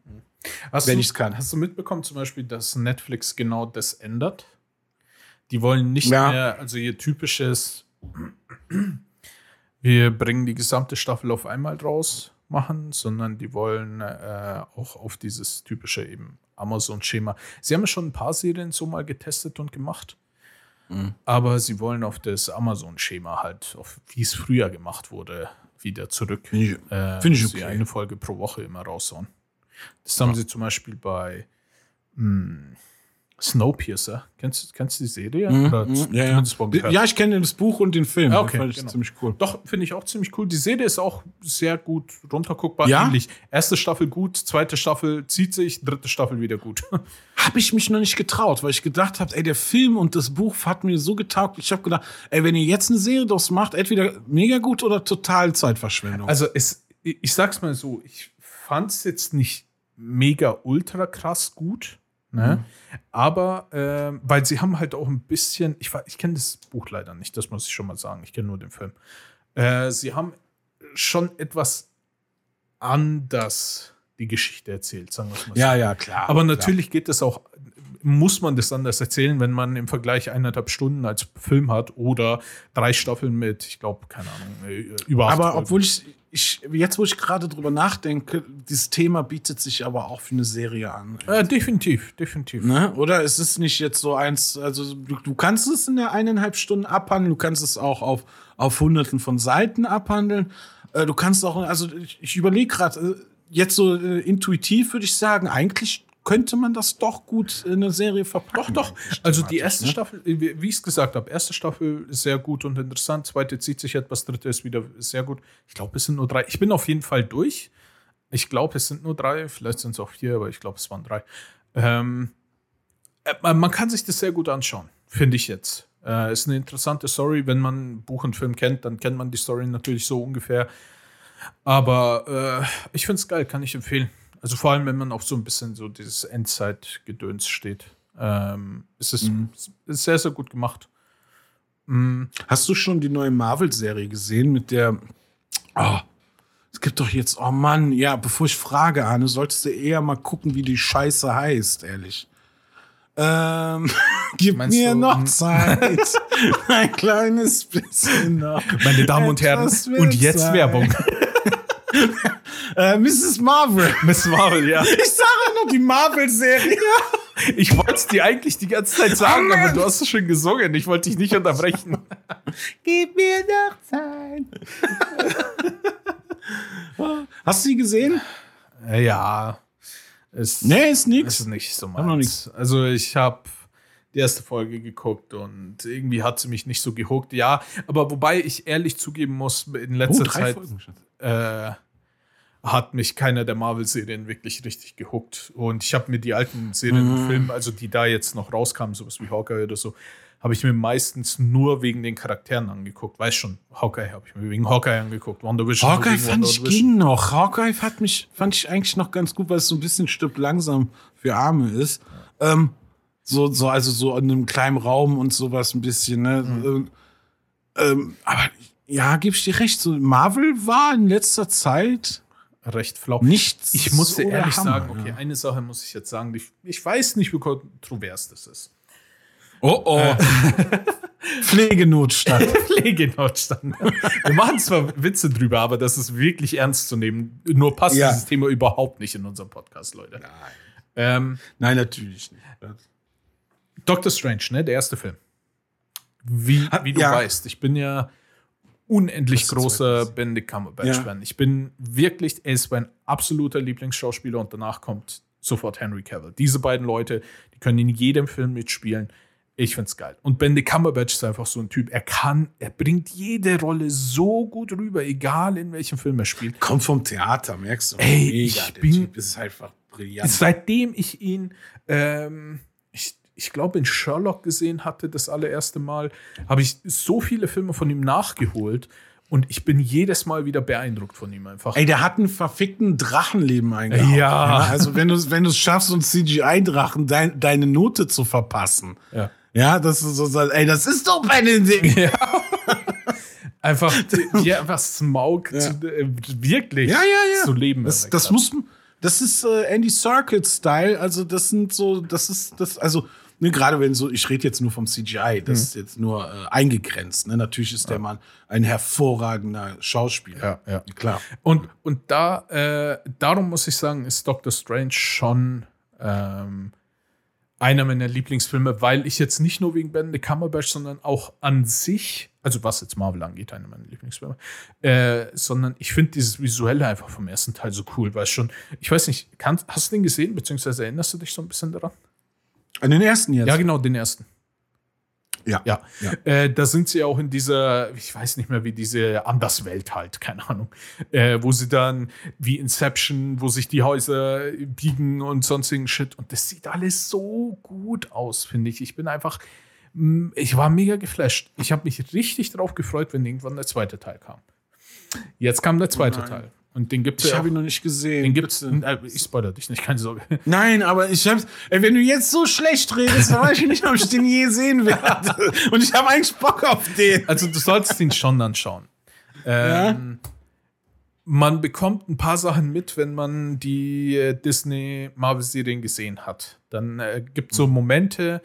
hast wenn du, ich's kann. Hast du mitbekommen zum Beispiel, dass Netflix genau das ändert? Die wollen nicht Ja. mehr, also ihr typisches, wir bringen die gesamte Staffel auf einmal raus machen, sondern die wollen äh, auch auf dieses typische eben Amazon-Schema. Sie haben schon ein paar Serien so mal getestet und gemacht. aber sie wollen auf das Amazon-Schema halt, auf wie es früher gemacht wurde, wieder zurück. Finde ich, Äh, Find ich okay. eine Folge pro Woche immer raushauen. Das haben sie zum Beispiel bei mh, Snowpiercer. Kennst, du- kennst du die Serie? Mhm, z- ja, ja. ja, ich kenne das Buch und den Film. Ja, okay, fand ich genau. ziemlich cool. Doch, finde ich auch ziemlich cool. Die Serie ist auch sehr gut runterguckbar. Ja? Ähnlich. Erste Staffel gut, zweite Staffel zieht sich, dritte Staffel wieder gut. Habe ich mich noch nicht getraut, weil ich gedacht habe, ey, der Film und das Buch hat mir so getaugt. Ich habe gedacht, ey, wenn ihr jetzt eine Serie draus macht, entweder mega gut oder total Zeitverschwendung. Also es, ich ich sag's mal so, ich fand's jetzt nicht mega ultra krass gut, ne? Aber ähm, weil sie haben halt auch ein bisschen, ich, ich kenne das Buch leider nicht, das muss ich schon mal sagen. Ich kenne nur den Film. Äh, sie haben schon etwas anders die Geschichte erzählt, sagen wir es mal so. ja, ja, klar. Aber natürlich geht es auch, muss man das anders erzählen, wenn man im Vergleich eineinhalb Stunden als Film hat oder drei Staffeln mit, ich glaube, keine Ahnung, äh, über Aber obwohl ich, ich, jetzt wo ich gerade drüber nachdenke, dieses Thema bietet sich aber auch für eine Serie an. Äh, definitiv, definitiv. Ne? Oder ist es nicht jetzt so eins, also du, du kannst es in der eineinhalb Stunden abhandeln, du kannst es auch auf, auf hunderten von Seiten abhandeln. Äh, du kannst auch, also ich, ich überlege gerade, äh, jetzt so äh, intuitiv würde ich sagen, eigentlich könnte man das doch gut in eine Serie verpacken. Doch, doch. Also die thematisch, erste ne? Staffel, wie ich es gesagt habe, erste Staffel ist sehr gut und interessant, zweite zieht sich etwas, dritte ist wieder sehr gut. Ich glaube, es sind nur drei. Ich bin auf jeden Fall durch. Ich glaube, es sind nur drei, vielleicht sind es auch vier, aber ich glaube, es waren drei. Ähm, äh, man man kann sich das sehr gut anschauen, finde ich jetzt. Äh, ist eine interessante Story. Wenn man Buch und Film kennt, dann kennt man die Story natürlich so ungefähr. Aber äh, ich finde es geil, kann ich empfehlen. Also vor allem, wenn man auf so ein bisschen so dieses Endzeit-Gedöns steht. Ähm, ist es ist sehr, sehr gut gemacht. Mm, Hast du schon die neue Marvel-Serie gesehen mit der. Oh, es gibt doch jetzt. Oh Mann, ja, bevor ich frage, Arne, solltest du eher mal gucken, wie die Scheiße heißt, ehrlich. Ähm, gib Meinst mir du, noch hm? Zeit. Ein kleines bisschen noch. Meine Damen und Herren, und jetzt. Werbung. Äh, Mrs. Marvel. Miss Marvel, ja. Ich sage noch die Marvel-Serie. Ich wollte es dir eigentlich die ganze Zeit sagen, Oh Mann. aber du hast es schon gesungen. Ich wollte dich nicht unterbrechen. Gib mir noch Zeit. Hast du sie gesehen? Äh, Ja. Es, Nee, ist nix. ist nicht so noch meins. Also ich habe die erste Folge geguckt und irgendwie hat sie mich nicht so gehuckt. Ja, aber wobei ich ehrlich zugeben muss, in letzter Zeit Oh, Folgen schon. Äh, hat mich keiner der Marvel-Serien wirklich richtig gehuckt. Und ich habe mir die alten Serien Mhm. und Filme, also die da jetzt noch rauskamen, sowas wie Hawkeye oder so, habe ich mir meistens nur wegen den Charakteren angeguckt. Weiß schon, Hawkeye habe ich mir wegen Hawkeye angeguckt. Wonder Vision nur Hawkeye fand ich WandaVision. ging noch. Hawkeye hat mich, fand ich eigentlich noch ganz gut, weil es so ein bisschen Stück langsam für Arme ist. Ähm, so, so, also so in einem kleinen Raum und sowas ein bisschen, ne? Ähm, ähm, aber ja, gebe ich dir recht. So, Marvel war in letzter Zeit Recht flau. nichts. Ich musste ehrlich Hammer, sagen, okay, ja. eine Sache muss ich jetzt sagen, die, ich weiß nicht, wie kontrovers das ist. Oh oh. Pflegenotstand. Pflegenotstand. Wir machen zwar Witze drüber, aber das ist wirklich ernst zu nehmen. Nur passt Ja. dieses Thema überhaupt nicht in unserem Podcast, Leute. Ähm, Nein, natürlich nicht. Doctor Strange, ne? Der erste Film. Wie, wie du ja. weißt, ich bin ja unendlich großer. Benedict Cumberbatch-Fan. Ja. Ich bin wirklich, er ist mein absoluter Lieblingsschauspieler und danach kommt sofort Henry Cavill. Diese beiden Leute, die können in jedem Film mitspielen. Ich find's geil. Und Benedict Cumberbatch ist einfach so ein Typ. Er kann, er bringt jede Rolle so gut rüber, egal in welchem Film er spielt. Kommt vom Theater, merkst du? Ey, ich der bin- Typ ist einfach brillant. Seitdem ich ihn, ähm, ich, glaube, in Sherlock gesehen hatte, das allererste Mal, habe ich so viele Filme von ihm nachgeholt und ich bin jedes Mal wieder beeindruckt von ihm einfach. Ey, der hat einen verfickten Drachenleben eingehauen. Ja. Also wenn du wenn du es schaffst, so einen CGI-Drachen dein, deine Note zu verpassen. Ja. Ja, das ist so, ey, das ist doch Benedict. Ja. einfach, die einfach Smaug zu, äh, wirklich Ja, ja, ja. zu leben. Das, das muss, das ist äh, Andy Serkis-Style. Also das sind so, das ist das, also ne, gerade wenn so, ich rede jetzt nur vom CGI, das ist jetzt nur äh, eingegrenzt. Ne? Natürlich ist der Mann ein hervorragender Schauspieler. Ja, ja. klar. Und, und da, äh, darum muss ich sagen, ist Doctor Strange schon ähm, einer meiner Lieblingsfilme, weil ich jetzt nicht nur wegen Benedict Cumberbatch, sondern auch an sich, also was jetzt Marvel angeht, einer meiner Lieblingsfilme, äh, sondern ich finde dieses Visuelle einfach vom ersten Teil so cool, weil schon, ich weiß nicht, kann, hast du den gesehen, beziehungsweise erinnerst du dich so ein bisschen daran? An den ersten jetzt? Ja, genau, den ersten. Ja. Ja. Ja. Äh, da sind sie auch in dieser, ich weiß nicht mehr, wie diese Anderswelt halt, keine Ahnung, äh, wo sie dann wie Inception, wo sich die Häuser biegen und sonstigen Shit. Und das sieht alles so gut aus, finde ich. Ich bin einfach, mh, ich war mega geflasht. Ich habe mich richtig drauf gefreut, wenn irgendwann der zweite Teil kam. Jetzt kam der zweite nein. Teil. Und den gibt es Ich ja habe ihn noch nicht gesehen. Den gibt's, äh, ich spoilere dich nicht, keine Sorge. Nein, aber ich hab's. Ey, wenn du jetzt so schlecht redest, dann weiß ich nicht, ob ich den je sehen werde. Und ich habe eigentlich Bock auf den. Also du solltest ihn schon anschauen. Ähm, Man bekommt ein paar Sachen mit, wenn man die äh, Disney-Marvel-Serien gesehen hat. Dann äh, gibt es so Momente,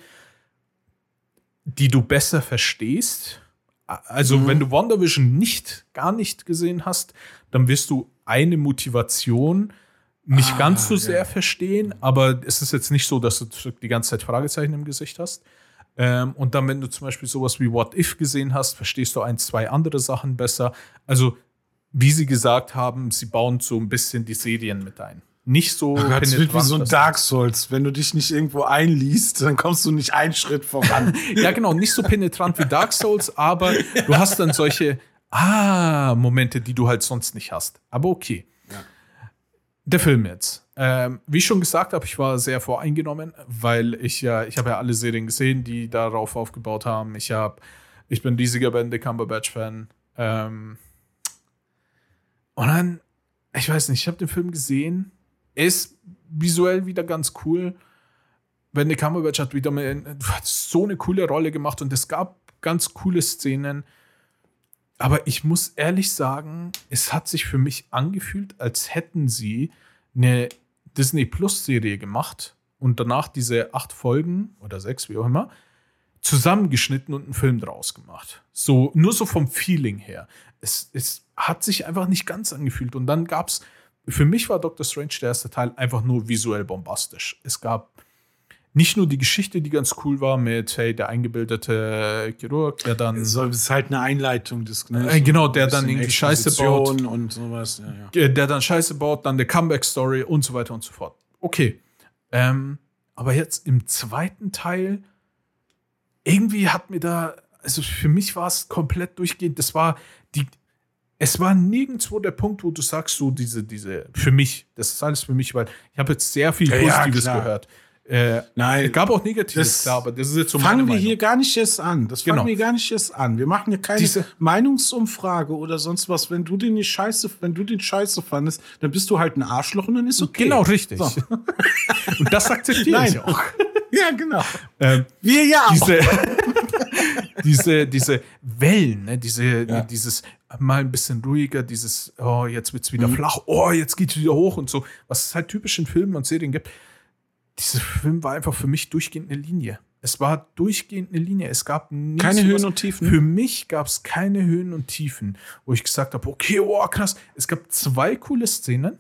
die du besser verstehst. Also wenn du WandaVision nicht, gar nicht gesehen hast, dann wirst du eine Motivation nicht Ah, ganz so ja. sehr verstehen, aber es ist jetzt nicht so, dass du die ganze Zeit Fragezeichen im Gesicht hast. Ähm, und dann, wenn du zum Beispiel sowas wie What If gesehen hast, verstehst du ein, zwei andere Sachen besser. Also, wie sie gesagt haben, sie bauen so ein bisschen die Serien mit ein. Nicht so Das wird wie so ein Dark Souls. Wenn du dich nicht irgendwo einliest, dann kommst du nicht einen Schritt voran. Ja, genau, nicht so penetrant wie Dark Souls, aber du hast dann solche Ah-Momente, die du halt sonst nicht hast. Aber okay. Der Film jetzt. Ähm, wie ich schon gesagt habe, ich war sehr voreingenommen, weil ich ja, ich habe ja alle Serien gesehen, die darauf aufgebaut haben. Ich habe, ich bin riesiger Benedict Cumberbatch-Fan. Ähm, und dann, ich weiß nicht, ich habe den Film gesehen. Ist visuell wieder ganz cool. Benedict Cumberbatch hat wieder mal hat so eine coole Rolle gemacht und es gab ganz coole Szenen. Aber ich muss ehrlich sagen, es hat sich für mich angefühlt, als hätten sie eine Disney Plus Serie gemacht und danach diese acht Folgen oder sechs, wie auch immer, zusammengeschnitten und einen Film draus gemacht. So, nur so vom Feeling her. Es, es hat sich einfach nicht ganz angefühlt. Und dann gab es, für mich war Doctor Strange der erste Teil einfach nur visuell bombastisch. Es gab nicht nur die Geschichte, die ganz cool war, mit, hey, der eingebildete Chirurg, der dann. Das ist halt eine Einleitung des ne? Äh, genau, der dann irgendwie Scheiße baut. Und sowas. Ja, ja. äh, der dann Scheiße baut, dann der Comeback-Story und so weiter und so fort. Okay. Ähm, aber jetzt im zweiten Teil, irgendwie hat mir da, also für mich war es komplett durchgehend, das war die, es war nirgendwo der Punkt, wo du sagst, so diese, diese, für mich, das ist alles für mich, weil ich habe jetzt sehr viel Ja, ja, Positives klar. gehört. Äh, Nein, es gab auch Negatives, das klar, aber das ist jetzt so fangen wir Meinung. hier gar nicht erst an. Das fangen Genau. wir gar nicht erst an. Wir machen hier keine Diese- Meinungsumfrage oder sonst was. Wenn du den nicht scheiße, wenn du den scheiße fandest, dann bist du halt ein Arschloch und dann ist okay. Genau, richtig. So. Und das akzeptiere Nein. ich auch. Ja, genau. Ähm, Wir ja diese, diese, diese Wellen, ne? diese, Ja. dieses mal ein bisschen ruhiger, dieses, oh, jetzt wird's wieder Mhm. flach, oh, jetzt geht's wieder hoch und so, was es halt typisch in Filmen und Serien gibt. Dieser Film war einfach für mich durchgehend eine Linie. Es war durchgehend eine Linie. Es gab nichts, Keine Höhen und Tiefen? Für mich gab es keine Höhen und Tiefen, wo ich gesagt habe, okay, oh, krass. Es gab zwei coole Szenen,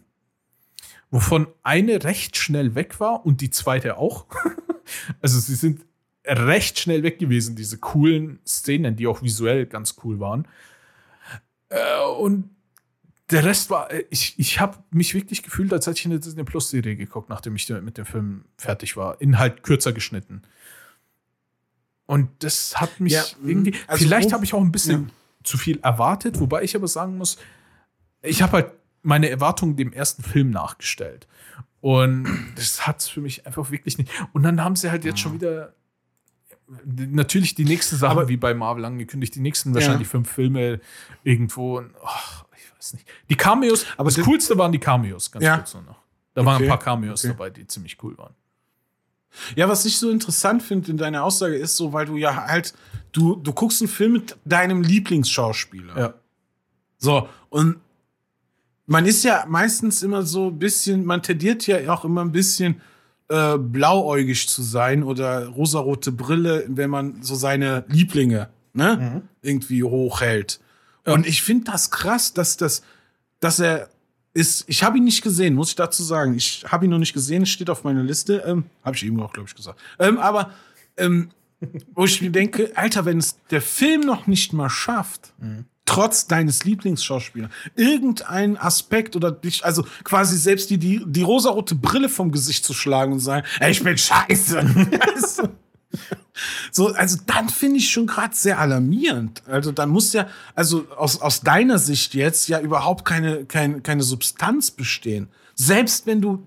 wovon eine recht schnell weg war und die zweite auch. also sie sind recht schnell weg gewesen, diese coolen Szenen, die auch visuell ganz cool waren. Äh, und der Rest war, äh, ich, ich habe mich wirklich gefühlt, als hätte ich eine Disney Plus Serie geguckt, nachdem ich mit dem Film fertig war. In halt kürzer geschnitten. Und das hat mich Ja, irgendwie. mhm. Also vielleicht habe ich auch ein bisschen zu viel erwartet, wobei ich aber sagen muss, ich habe halt meine Erwartungen dem ersten Film nachgestellt. Und das hat es für mich einfach wirklich nicht. Und dann haben sie halt jetzt schon wieder natürlich die nächste Sache, Aber- wie bei Marvel angekündigt, die nächsten wahrscheinlich fünf Filme irgendwo. Ich weiß nicht. Die Cameos, Aber das das- Coolste waren die Cameos, ganz Ja. kurz nur noch. Da waren Okay, ein paar Cameos okay. dabei, die ziemlich cool waren. Ja, was ich so interessant finde in deiner Aussage ist so, weil du ja halt, du, du guckst einen Film mit deinem Lieblingsschauspieler. Ja. So, und man ist ja meistens immer so ein bisschen, man tendiert ja auch immer ein bisschen äh, blauäugig zu sein oder rosarote Brille, wenn man so seine Lieblinge ne, irgendwie hochhält. Und ich finde das krass, dass das, dass er ist, ich habe ihn nicht gesehen, muss ich dazu sagen. Ich habe ihn noch nicht gesehen, steht auf meiner Liste. Ähm, habe ich eben auch, glaube ich, gesagt. Ähm, aber ähm, wo ich mir denke, Alter, wenn es der Film noch nicht mal schafft, mhm. trotz deines Lieblingsschauspielers, irgendein Aspekt oder dich, also quasi selbst die, die, die rosarote Brille vom Gesicht zu schlagen und sagen, ey, ich bin scheiße. so, also dann finde ich schon gerade sehr alarmierend. Also dann muss ja, also aus, aus deiner Sicht jetzt ja überhaupt keine, keine, keine Substanz bestehen. Selbst wenn du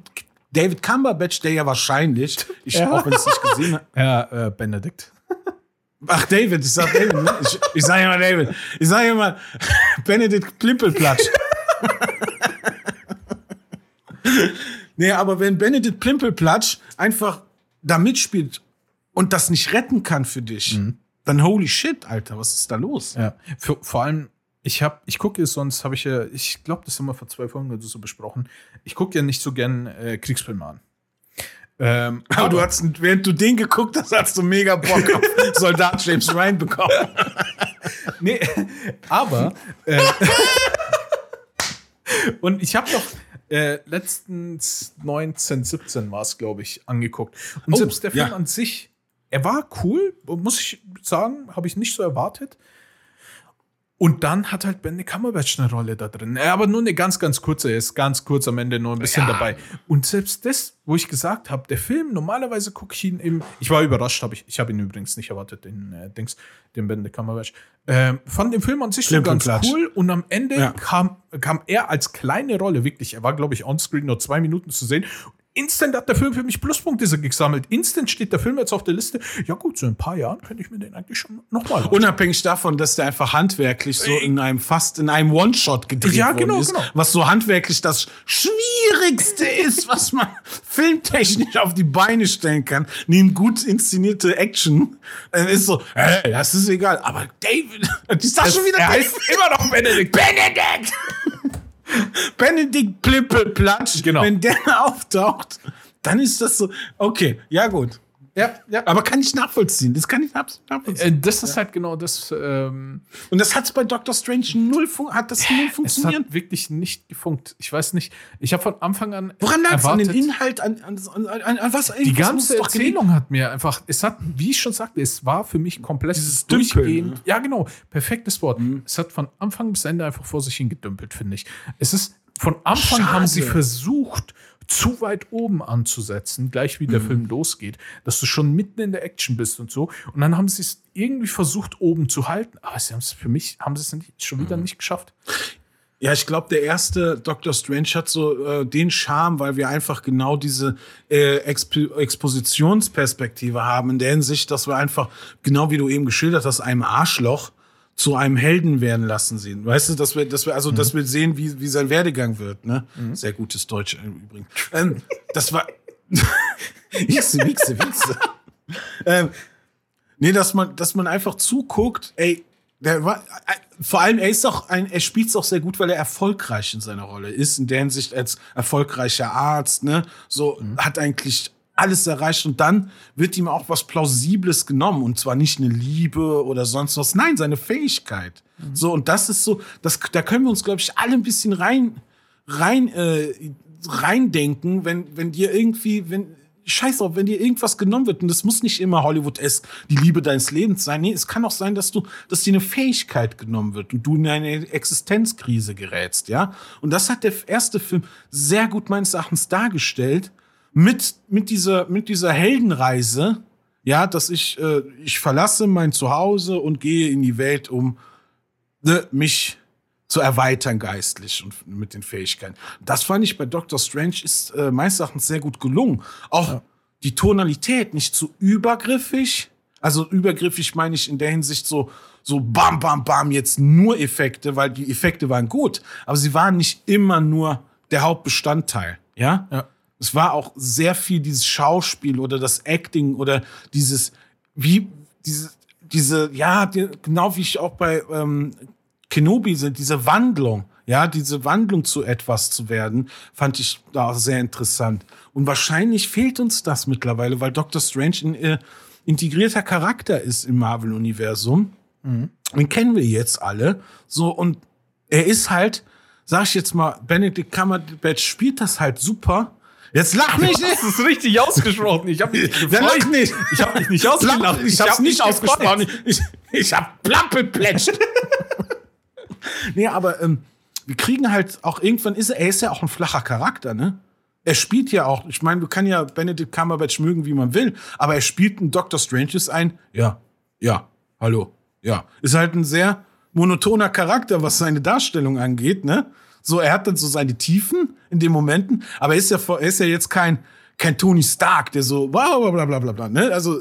David Cumberbatch, der ja wahrscheinlich, ich ja. auch wenn es nicht gesehen habe. Ja, äh, Benedikt. Ach, David, ich sag David, ne? Ich, ich sag immer David. Ich sag immer Benedikt Plimpelplatsch. nee, aber wenn Benedikt Plimpelplatsch einfach da mitspielt und das nicht retten kann für dich, mhm. dann holy shit, Alter, was ist da los? Ja, für, vor allem, ich habe, ich gucke es, sonst habe ich ja, ich glaube, das haben wir vor zwei Folgen oder so besprochen. Ich gucke ja nicht so gern äh, Kriegsfilme an. Ähm, aber, aber, du hast, während du den geguckt hast, hast du mega Bock auf Soldat James Ryan bekommen. nee, aber äh, und ich habe doch äh, letztens 19, 17 war es, glaube ich, angeguckt. Und oh, selbst der Film ja. an sich er war cool, muss ich sagen, habe ich nicht so erwartet. Und dann hat halt Benny Cumberbatch eine Rolle da drin. Aber nur eine ganz, ganz kurze. Er ist ganz kurz am Ende nur ein bisschen ja. dabei. Und selbst das, wo ich gesagt habe, der Film, normalerweise gucke ich ihn im. Ich war überrascht, habe ich. Ich habe ihn übrigens nicht erwartet, den äh, Dings, den Benny Cumberbatch. Ähm, fand den Film an sich so ganz cool. Und am Ende ja. kam, kam er als kleine Rolle, wirklich. Er war, glaube ich, onscreen nur zwei Minuten zu sehen. Instant hat der Film für mich Pluspunkte gesammelt. Instant steht der Film jetzt auf der Liste. Ja gut, so in ein paar Jahren könnte ich mir den eigentlich schon nochmal Unabhängig davon, dass der einfach handwerklich so in einem fast in einem One-Shot gedreht ja, genau, worden ist, genau. was so handwerklich das Schwierigste ist, was man filmtechnisch auf die Beine stellen kann. Eine gut inszenierte Action dann ist so, hey, das ist egal. Aber David, ich sag schon wieder, er heißt immer noch Benedikt. Benedikt! Benedikt Plippelplatsch, genau. wenn der auftaucht, dann ist das so, okay, ja gut. Ja, ja. Aber kann ich nachvollziehen. Das kann ich nachvollziehen. Äh, das ist ja. halt genau das. Ähm und das hat bei Doctor Strange null, hat das null funktioniert. Es hat wirklich nicht gefunkt. Ich weiß nicht. Ich habe von Anfang an. Woran lag es? An den Inhalt? An, an, an, an was? Die ganze Erzählung hat mir einfach. Es hat, wie ich schon sagte, es war für mich komplett Dieses durchgehend. Ne? Ja, genau. Perfektes Wort. Mhm. Es hat von Anfang bis Ende einfach vor sich hingedümpelt, finde ich. Es ist. Von Anfang Schade. haben sie versucht, zu weit oben anzusetzen, gleich wie der mhm. Film losgeht, dass du schon mitten in der Action bist und so. Und dann haben sie es irgendwie versucht, oben zu halten. Aber sie haben es für mich, haben sie es nicht, schon wieder mhm. nicht geschafft. Ja, ich glaube, der erste Doctor Strange hat so äh, den Charme, weil wir einfach genau diese äh, Exp Expositionsperspektive haben, in der Hinsicht, dass wir einfach, genau wie du eben geschildert hast, einem Arschloch zu einem Helden werden lassen sehen. Weißt du, dass wir, dass wir, also, mhm. dass wir sehen, wie, wie sein Werdegang wird, ne? Mhm. Sehr gutes Deutsch im Übrigen. Ähm, das war, wichse, wichse, wichse. ähm, nee, dass man, dass man einfach zuguckt, ey, der war, äh, vor allem, er ist auch ein, er spielt es auch sehr gut, weil er erfolgreich in seiner Rolle ist, in der Hinsicht als erfolgreicher Arzt, ne, so, mhm. hat eigentlich alles erreicht und dann wird ihm auch was Plausibles genommen und zwar nicht eine Liebe oder sonst was, nein, seine Fähigkeit. Mhm. So und das ist so, das, da können wir uns glaube ich alle ein bisschen rein rein äh, reindenken, wenn wenn dir irgendwie wenn Scheiß auf, wenn dir irgendwas genommen wird, und das muss nicht immer Hollywood-esque die Liebe deines Lebens sein. Nee, es kann auch sein, dass du, dass dir eine Fähigkeit genommen wird und du in eine Existenzkrise gerätst, ja. Und das hat der erste Film sehr gut meines Erachtens dargestellt mit, mit, dieser, mit dieser Heldenreise, ja, dass ich, äh, ich verlasse mein Zuhause und gehe in die Welt, um ne, mich zu erweitern geistlich und mit den Fähigkeiten. Das fand ich bei Doctor Strange ist äh, meines Erachtens sehr gut gelungen. Auch ja. die Tonalität nicht zu übergriffig. Also übergriffig meine ich in der Hinsicht so, so bam, bam, bam, jetzt nur Effekte, weil die Effekte waren gut, aber sie waren nicht immer nur der Hauptbestandteil. Ja? ja es war auch sehr viel dieses Schauspiel oder das Acting oder dieses, wie, diese, diese, ja, die, genau wie ich auch bei ähm, Kenobi sind, diese Wandlung, ja, diese Wandlung zu etwas zu werden, fand ich da auch sehr interessant. Und wahrscheinlich fehlt uns das mittlerweile, weil Doctor Strange ein äh, integrierter Charakter ist im Marvel-Universum. Mhm. Den kennen wir jetzt alle. So, und er ist halt sag ich jetzt mal, Benedict Cumberbatch spielt das halt super. Jetzt lach nicht! Das ist richtig ausgesprochen. Ich habe mich Dann lach gefreut. nicht! Ich habe mich nicht ausgelacht. Ich, hab's hab nicht mich ausgesprochen. gefreut. Ich, ich hab plappeplätscht. nee, aber ähm, wir kriegen halt auch irgendwann ist er, er ist ja auch ein flacher Charakter, ne? Er spielt ja auch, ich meine, du kann ja Benedict Cumberbatch mögen, wie man will, aber er spielt einen Dr. Stranges ein. Ja, ja, hallo, ja. Ist halt ein sehr monotoner Charakter, was seine Darstellung angeht, ne? So, er hat dann so seine Tiefen in den Momenten, aber er ist ja, er ist ja jetzt kein, kein Tony Stark, der so, wow, bla, bla, bla, bla, ne? Also,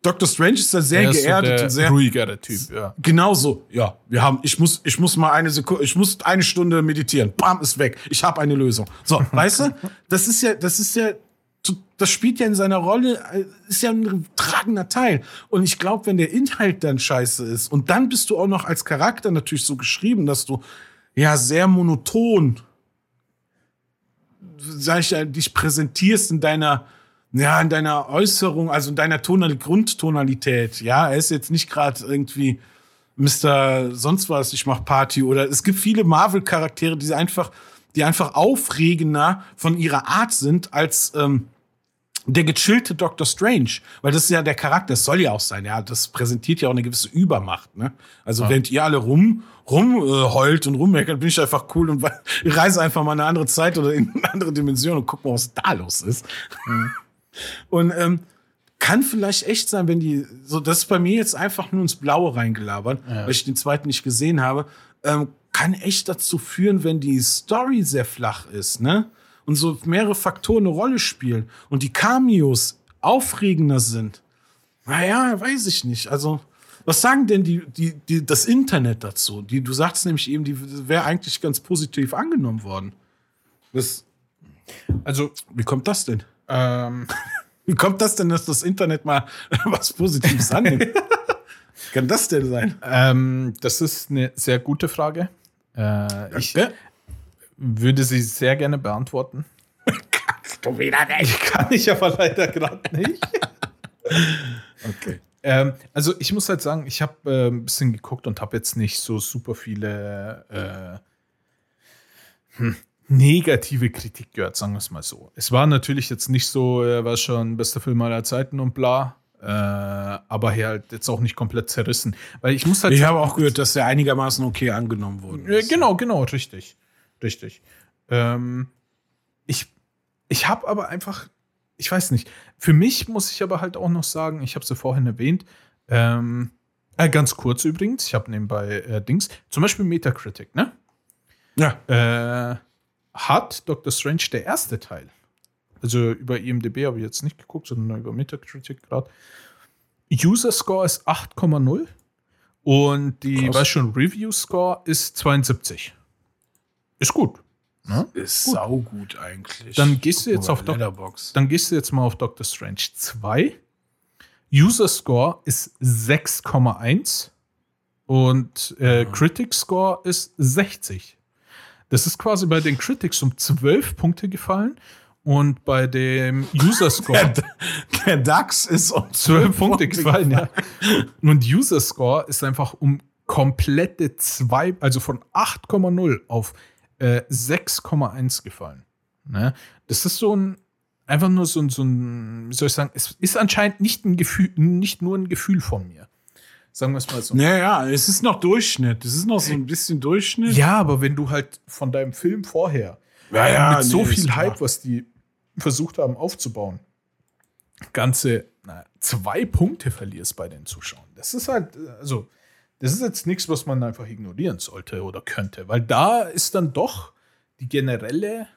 Dr. Strange ist da sehr so geerdet der und sehr. ruhigere Typ, ja. Genau so. Ja, wir haben, ich muss, ich muss mal eine Sekunde, ich muss eine Stunde meditieren. Bam, ist weg. Ich habe eine Lösung. So, weißt du? Das ist ja, das ist ja, das spielt ja in seiner Rolle, äh, ist ja ein tragender Teil. Und ich glaube, wenn der Inhalt dann scheiße ist und dann bist du auch noch als Charakter natürlich so geschrieben, dass du ja sehr monoton, sag ich ja, dich präsentierst in deiner, ja, in deiner Äußerung, also in deiner Tonal Grundtonalität. Ja, er ist jetzt nicht gerade irgendwie Mr. sonst was, ich mach Party oder es gibt viele Marvel-Charaktere, die einfach, die einfach aufregender von ihrer Art sind als ähm, der gechillte Doctor Strange, weil das ist ja der Charakter, das soll ja auch sein, ja, das präsentiert ja auch eine gewisse Übermacht, ne? Also während ihr alle rum rum äh, heult und rummeckert, bin ich einfach cool und reise einfach mal in eine andere Zeit oder in eine andere Dimension und guck mal, was da los ist. Und ähm, kann vielleicht echt sein, wenn die, so, das ist bei mir jetzt einfach nur ins Blaue reingelabert, weil ich den zweiten nicht gesehen habe, ähm, kann echt dazu führen, wenn die Story sehr flach ist, ne? Und so mehrere Faktoren eine Rolle spielen und die Cameos aufregender sind. Naja, weiß ich nicht. Also, was sagen denn die, die, die, das Internet dazu? Die, du sagst nämlich eben, die wäre eigentlich ganz positiv angenommen worden. Das, Also, wie kommt das denn? ähm, Wie kommt das denn, dass das Internet mal was Positives annimmt? Kann das denn sein? ähm, das ist eine sehr gute Frage. Äh, ich? Würde sie sehr gerne beantworten. Du wieder nicht. Kann ich aber leider gerade nicht. Okay. Ähm, also ich muss halt sagen, ich habe äh, ein bisschen geguckt und habe jetzt nicht so super viele äh, hm, negative Kritik gehört, sagen wir es mal so. Es war natürlich jetzt nicht so, er war schon bester Film aller Zeiten und bla, äh, aber halt jetzt auch nicht komplett zerrissen. Weil ich muss halt Ich habe auch gehört, dass er einigermaßen okay angenommen wurde. ja, genau, genau, richtig. Richtig. Ähm, ich ich habe aber einfach, ich weiß nicht, für mich muss ich aber halt auch noch sagen, ich habe es ja vorhin erwähnt, ähm, äh, ganz kurz übrigens, ich habe nebenbei äh, Dings, zum Beispiel Metacritic, ne? Ja. Äh, hat Doctor Strange der erste Teil, also über IMDb habe ich jetzt nicht geguckt, sondern über Metacritic gerade, User Score ist 8,0 und die, Krass. weiß schon, Review Score ist 72. Ist gut. Ne? Ist saugut eigentlich. Dann gehst du jetzt auf Letterboxd. Dann gehst du jetzt mal auf Doctor Strange 2. User Score ist 6,1 und äh, Critic Score ist 60. Das ist quasi bei den Critics um 12 Punkte gefallen und bei dem User Score Der DAX ist um 12 Punkte gefallen, ja. Und User Score ist einfach um komplette 2, also von 8,0 auf äh, 6,1 gefallen. Ne? Das ist so ein, einfach nur so ein, so ein, wie soll ich sagen, es ist anscheinend nicht ein Gefühl, nicht nur ein Gefühl von mir. Sagen wir es mal so. Naja, es ist noch Durchschnitt. Es ist noch so ein bisschen Durchschnitt. Ja, aber wenn du halt von deinem Film vorher ja, ja mit so nee, ist viel klar. Hype, was die versucht haben aufzubauen, ganze na, zwei Punkte verlierst bei den Zuschauern. Das ist halt, äh, also, das ist jetzt nichts, was man einfach ignorieren sollte oder könnte, weil da ist dann doch die generelle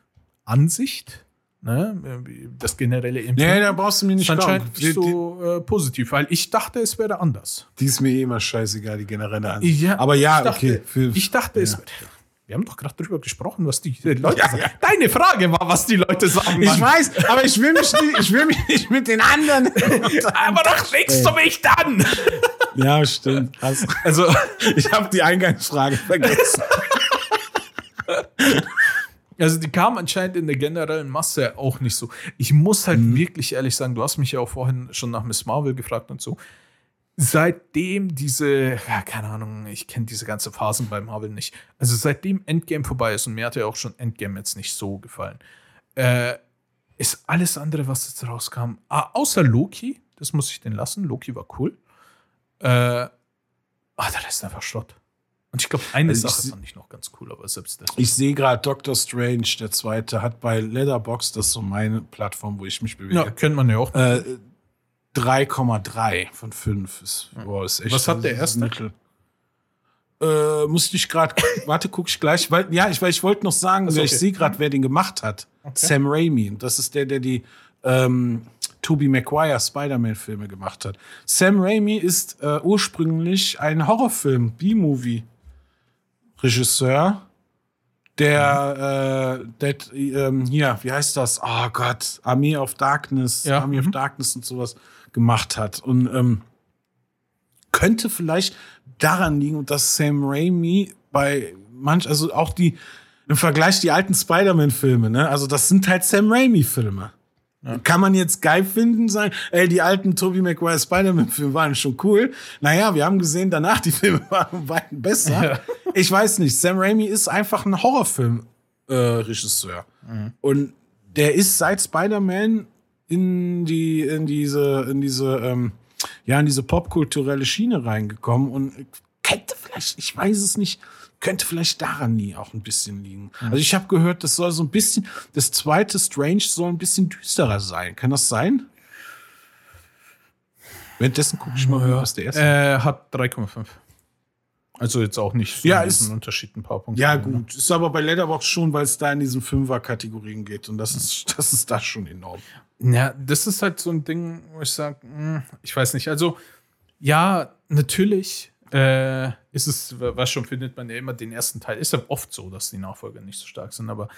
Ansicht, ne, das generelle Nee, Empfinden da brauchst du mir nicht anscheinend nicht so äh, positiv, weil ich dachte, es wäre anders. die ist mir eh immer scheißegal, die generelle Ansicht. Ja, Aber ja, ich dachte, okay. Für, ich dachte, es ja. wäre. Wir haben doch gerade darüber gesprochen, was die Leute sagen. Deine Frage war, was die Leute sagen. Ich Mann. weiß, aber ich will mich nicht, ich will mich nicht mit den anderen. Aber doch legst du mich dann! ja, stimmt. Also, Ich habe die Eingangsfrage vergessen. also die kam anscheinend in der generellen Masse auch nicht so. Ich muss halt wirklich ehrlich sagen, du hast mich ja auch vorhin schon nach Miss Marvel gefragt und so. Seitdem diese, ja, keine Ahnung, ich kenne diese ganze Phasen bei Marvel nicht. Also seitdem Endgame vorbei ist, und mir hat ja auch schon Endgame jetzt nicht so gefallen, äh, ist alles andere, was jetzt rauskam, ah, außer Loki, das muss ich den lassen, Loki war cool. Äh, ah, der ist einfach Schrott. Und ich glaube, eine Also Sache fand ich noch ganz cool, aber selbst das. Ich sehe gerade Doctor Strange, der zweite, hat bei Letterbox, das ist so meine Plattform, wo ich mich bewege, ja, kennt man ja auch. äh, 3,3 von 5. Ist, boah, ist echt Was hat der erste? Mittel. Äh, musste ich gerade, warte, gucke ich gleich, weil, ja, ich, weil ich wollte noch sagen, Ach so, wer okay. ich sehe gerade, wer den gemacht hat. Okay. Sam Raimi. Das ist der, der die ähm, Tobey Maguire Spider-Man-Filme gemacht hat. Sam Raimi ist äh, ursprünglich ein Horrorfilm, B-Movie-Regisseur, der, äh, der ähm, hier, wie heißt das? Oh Gott, Army of Darkness, Ja, Army of mhm. Darkness und sowas gemacht hat. Und ähm, könnte vielleicht daran liegen, dass Sam Raimi bei manch, also auch die, im Vergleich die alten Spider-Man-Filme, ne? Also das sind halt Sam Raimi-Filme. Kann man jetzt geil finden, sagen, ey, die alten Tobey Maguire Spider-Man-Filme waren schon cool. Naja, wir haben gesehen, danach die Filme waren weit besser. Ja. Ich weiß nicht, Sam Raimi ist einfach ein Horrorfilm-Regisseur. Und der ist seit Spider-Man in die, in diese, in diese, ähm, ja, in diese popkulturelle Schiene reingekommen und könnte vielleicht, ich weiß es nicht, könnte vielleicht daran nie auch ein bisschen liegen. Also ich habe gehört, das soll so ein bisschen, das zweite Strange soll ein bisschen düsterer sein. Kann das sein? Währenddessen gucke ich mal, was der erste Äh, hat 3,5. Also jetzt auch nicht so Ja, einen ist- Unterschied, ein paar Punkte. Ja, gut. Ist aber bei Letterbox schon, weil es da in diesen Fünfer-Kategorien geht. Und das ist, das ist da schon enorm. Ja, das ist halt so ein Ding, wo ich sage, ich weiß nicht. Also, ja, natürlich äh, ist es, was schon findet man ja immer den ersten Teil. Ist ja oft so, dass die Nachfolger nicht so stark sind, aber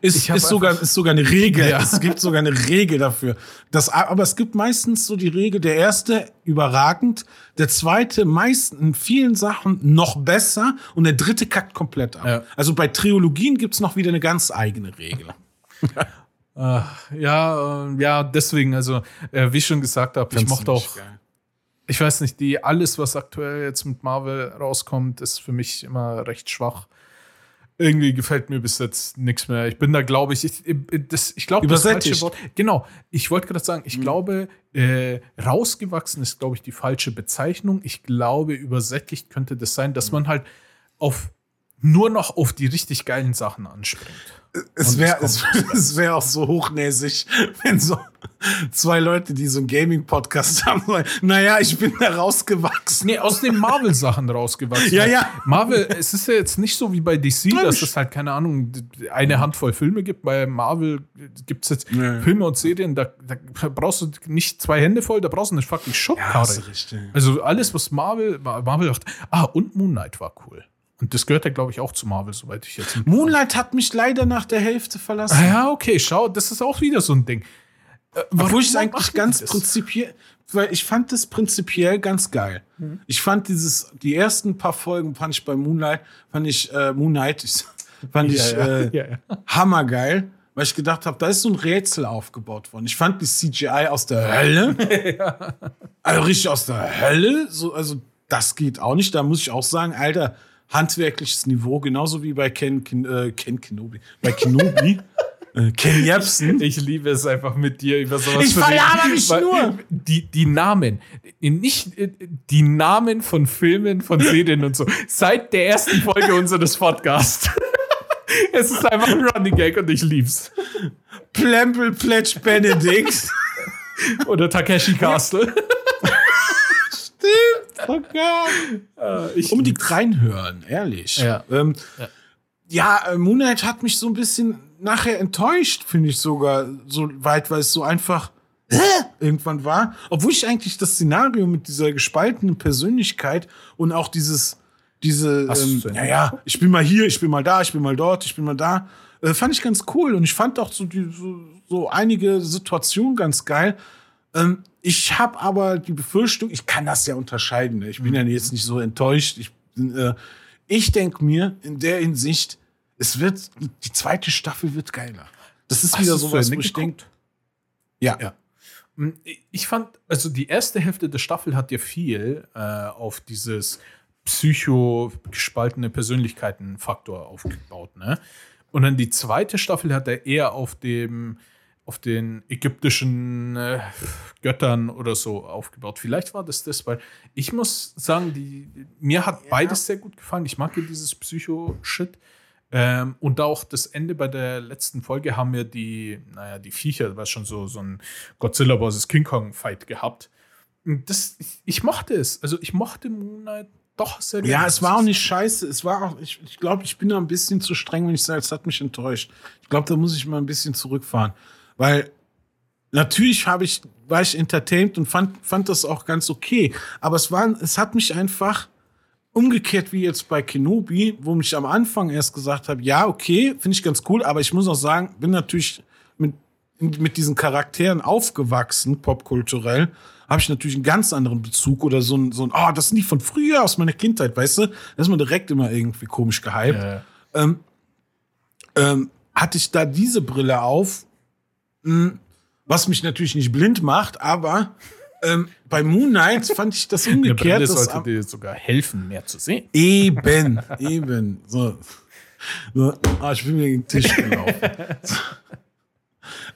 Ist, ist, sogar, ist sogar eine Regel. Ja. Es gibt sogar eine Regel dafür. Das, aber es gibt meistens so die Regel, der erste überragend, der zweite meist in vielen Sachen noch besser und der dritte kackt komplett ab. Ja. Also bei Trilogien gibt's noch wieder eine ganz eigene Regel. ja, äh, ja, deswegen, also, äh, wie ich schon gesagt habe, ich mochte auch, geil. Ich weiß nicht, die, alles, was aktuell jetzt mit Marvel rauskommt, ist für mich immer recht schwach. Irgendwie gefällt mir bis jetzt nichts mehr. Ich bin da, glaube ich, ich, das, ich glaube, das falsche Wort. Genau, ich wollte gerade sagen, ich glaube, äh, rausgewachsen ist, glaube ich, die falsche Bezeichnung. Ich glaube, übersättigt könnte das sein, dass man halt auf nur noch auf die richtig geilen Sachen anspringt. Es Und wäre es es, es wär auch so hochnäsig, wenn so zwei Leute, die so einen Gaming-Podcast haben, sagen, naja, ich bin da rausgewachsen. Nee, aus den Marvel-Sachen rausgewachsen. Ja, ja. Marvel, es ist ja jetzt nicht so wie bei DC, Nein, dass es halt, keine Ahnung, eine Handvoll Filme gibt. Bei Marvel gibt es jetzt Ja. Filme und Serien, da, da brauchst du nicht zwei Hände voll, da brauchst du eine fucking Schubkarre. richtig. also alles, was Marvel, Marvel dachte, ah, und Moon Knight war cool. Und das gehört ja, glaube ich, auch zu Marvel, soweit ich jetzt. Moonlight hat mich leider nach der Hälfte verlassen. Ah, ja, okay, schau, das ist auch wieder so ein Ding. Äh, Obwohl ich es eigentlich ganz prinzipiell, weil ich fand das prinzipiell ganz geil. Mhm. Ich fand dieses, die ersten paar Folgen fand ich bei Moonlight, fand ich, äh, Moonlight, ich, fand ich Ja, ja, Äh, ja, ja. hammergeil, weil ich gedacht habe, da ist so ein Rätsel aufgebaut worden. Ich fand die CGI aus der Hölle. Also richtig aus der Hölle. So, also das geht auch nicht. Da muss ich auch sagen, Alter, handwerkliches Niveau, genauso wie bei Ken, Ken, äh, Ken Kenobi. Bei Kenobi. äh, Ken Jebsen. Ich liebe es einfach mit dir über sowas Ich zu reden, verlaber mich nur. Die, die Namen, nicht die Namen von Filmen, von Serien und so, seit der ersten Folge unseres Podcasts. es ist einfach ein Running Gag und ich lieb's. Plempel Pledge Benedict. Oder Takeshi Castle. Oh Gott. Äh, ich Unbedingt reinhören, ehrlich. Ja. Ähm, Ja. ja, äh, Moonlight hat mich so ein bisschen nachher enttäuscht, finde ich sogar, so weit, weil es so einfach irgendwann war. Obwohl ich eigentlich das Szenario mit dieser gespaltenen Persönlichkeit und auch dieses, diese, ähm, zu Ende ja, ja, ich bin mal hier, ich bin mal da, ich bin mal dort, ich bin mal da, äh, fand ich ganz cool. Und ich fand auch so, die, so, so einige Situationen ganz geil. Ähm, ich habe aber die Befürchtung, ich kann das ja unterscheiden. Ne? Ich bin ja jetzt nicht so enttäuscht. Ich, äh, ich denke mir in der Hinsicht, es wird, die zweite Staffel wird geiler. Das ist Hast wieder du's zu sowas, wo ich denke, ja. Ja. Hm, ich fand, also die erste Hälfte der Staffel hat ja viel äh, auf dieses psycho-gespaltene Persönlichkeiten-Faktor aufgebaut, ne? Und dann die zweite Staffel hat er eher auf dem, auf den ägyptischen äh, Göttern oder so aufgebaut. Vielleicht war das das, weil ich muss sagen, die, mir hat ja. beides sehr gut gefallen. Ich mag ja dieses Psycho-Shit. Ähm, und auch das Ende bei der letzten Folge haben wir die, naja, die Viecher, war schon so, so ein Godzilla vs. King Kong Fight gehabt. Das, ich, ich mochte es. Also ich mochte Moonlight doch sehr gerne. Ja, es war auch nicht scheiße. Es war auch, ich, ich glaube, ich bin da ein bisschen zu streng, wenn ich sage, es hat mich enttäuscht. Ich glaube, da muss ich mal ein bisschen zurückfahren. Weil natürlich habe ich, war ich entertained und fand, fand das auch ganz okay. Aber es war, es hat mich einfach umgekehrt wie jetzt bei Kenobi, wo ich am Anfang erst gesagt habe, ja, okay, finde ich ganz cool, aber ich muss auch sagen, bin natürlich mit, mit diesen Charakteren aufgewachsen, popkulturell, habe ich natürlich einen ganz anderen Bezug oder so ein, so ein, oh, das sind die von früher aus meiner Kindheit, weißt du? Da ist man direkt immer irgendwie komisch gehypt. Ja. Ähm, ähm, hatte ich da diese Brille auf, was mich natürlich nicht blind macht, aber ähm, bei Moon Knight fand ich das umgekehrt. Das sollte dir sogar helfen, mehr zu sehen. Eben, eben. So. so. Ah, ich bin mir gegen den Tisch gelaufen. So.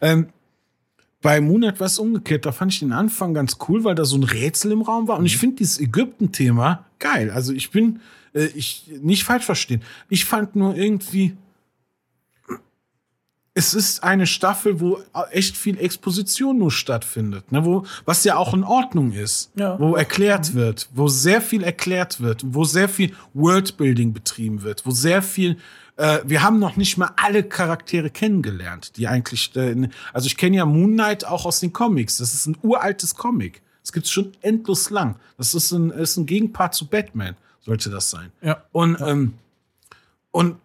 Ähm, bei Moon Knight war es umgekehrt. Da fand ich den Anfang ganz cool, weil da so ein Rätsel im Raum war. Und ich mhm. finde dieses Ägypten-Thema geil. Also ich bin, äh, ich nicht falsch verstehen. Ich fand nur irgendwie, es ist eine Staffel, wo echt viel Exposition nur stattfindet, ne? wo, was ja auch in Ordnung ist, ja. wo erklärt wird, wo sehr viel erklärt wird, wo sehr viel Worldbuilding betrieben wird, wo sehr viel äh, wir haben noch nicht mal alle Charaktere kennengelernt, die eigentlich, äh, also ich kenne ja Moon Knight auch aus den Comics. Das ist ein uraltes Comic. Das gibt's schon endlos lang. Das ist ein, ist ein Gegenpart zu Batman, sollte das sein. Ja. Und, ja. Ähm, und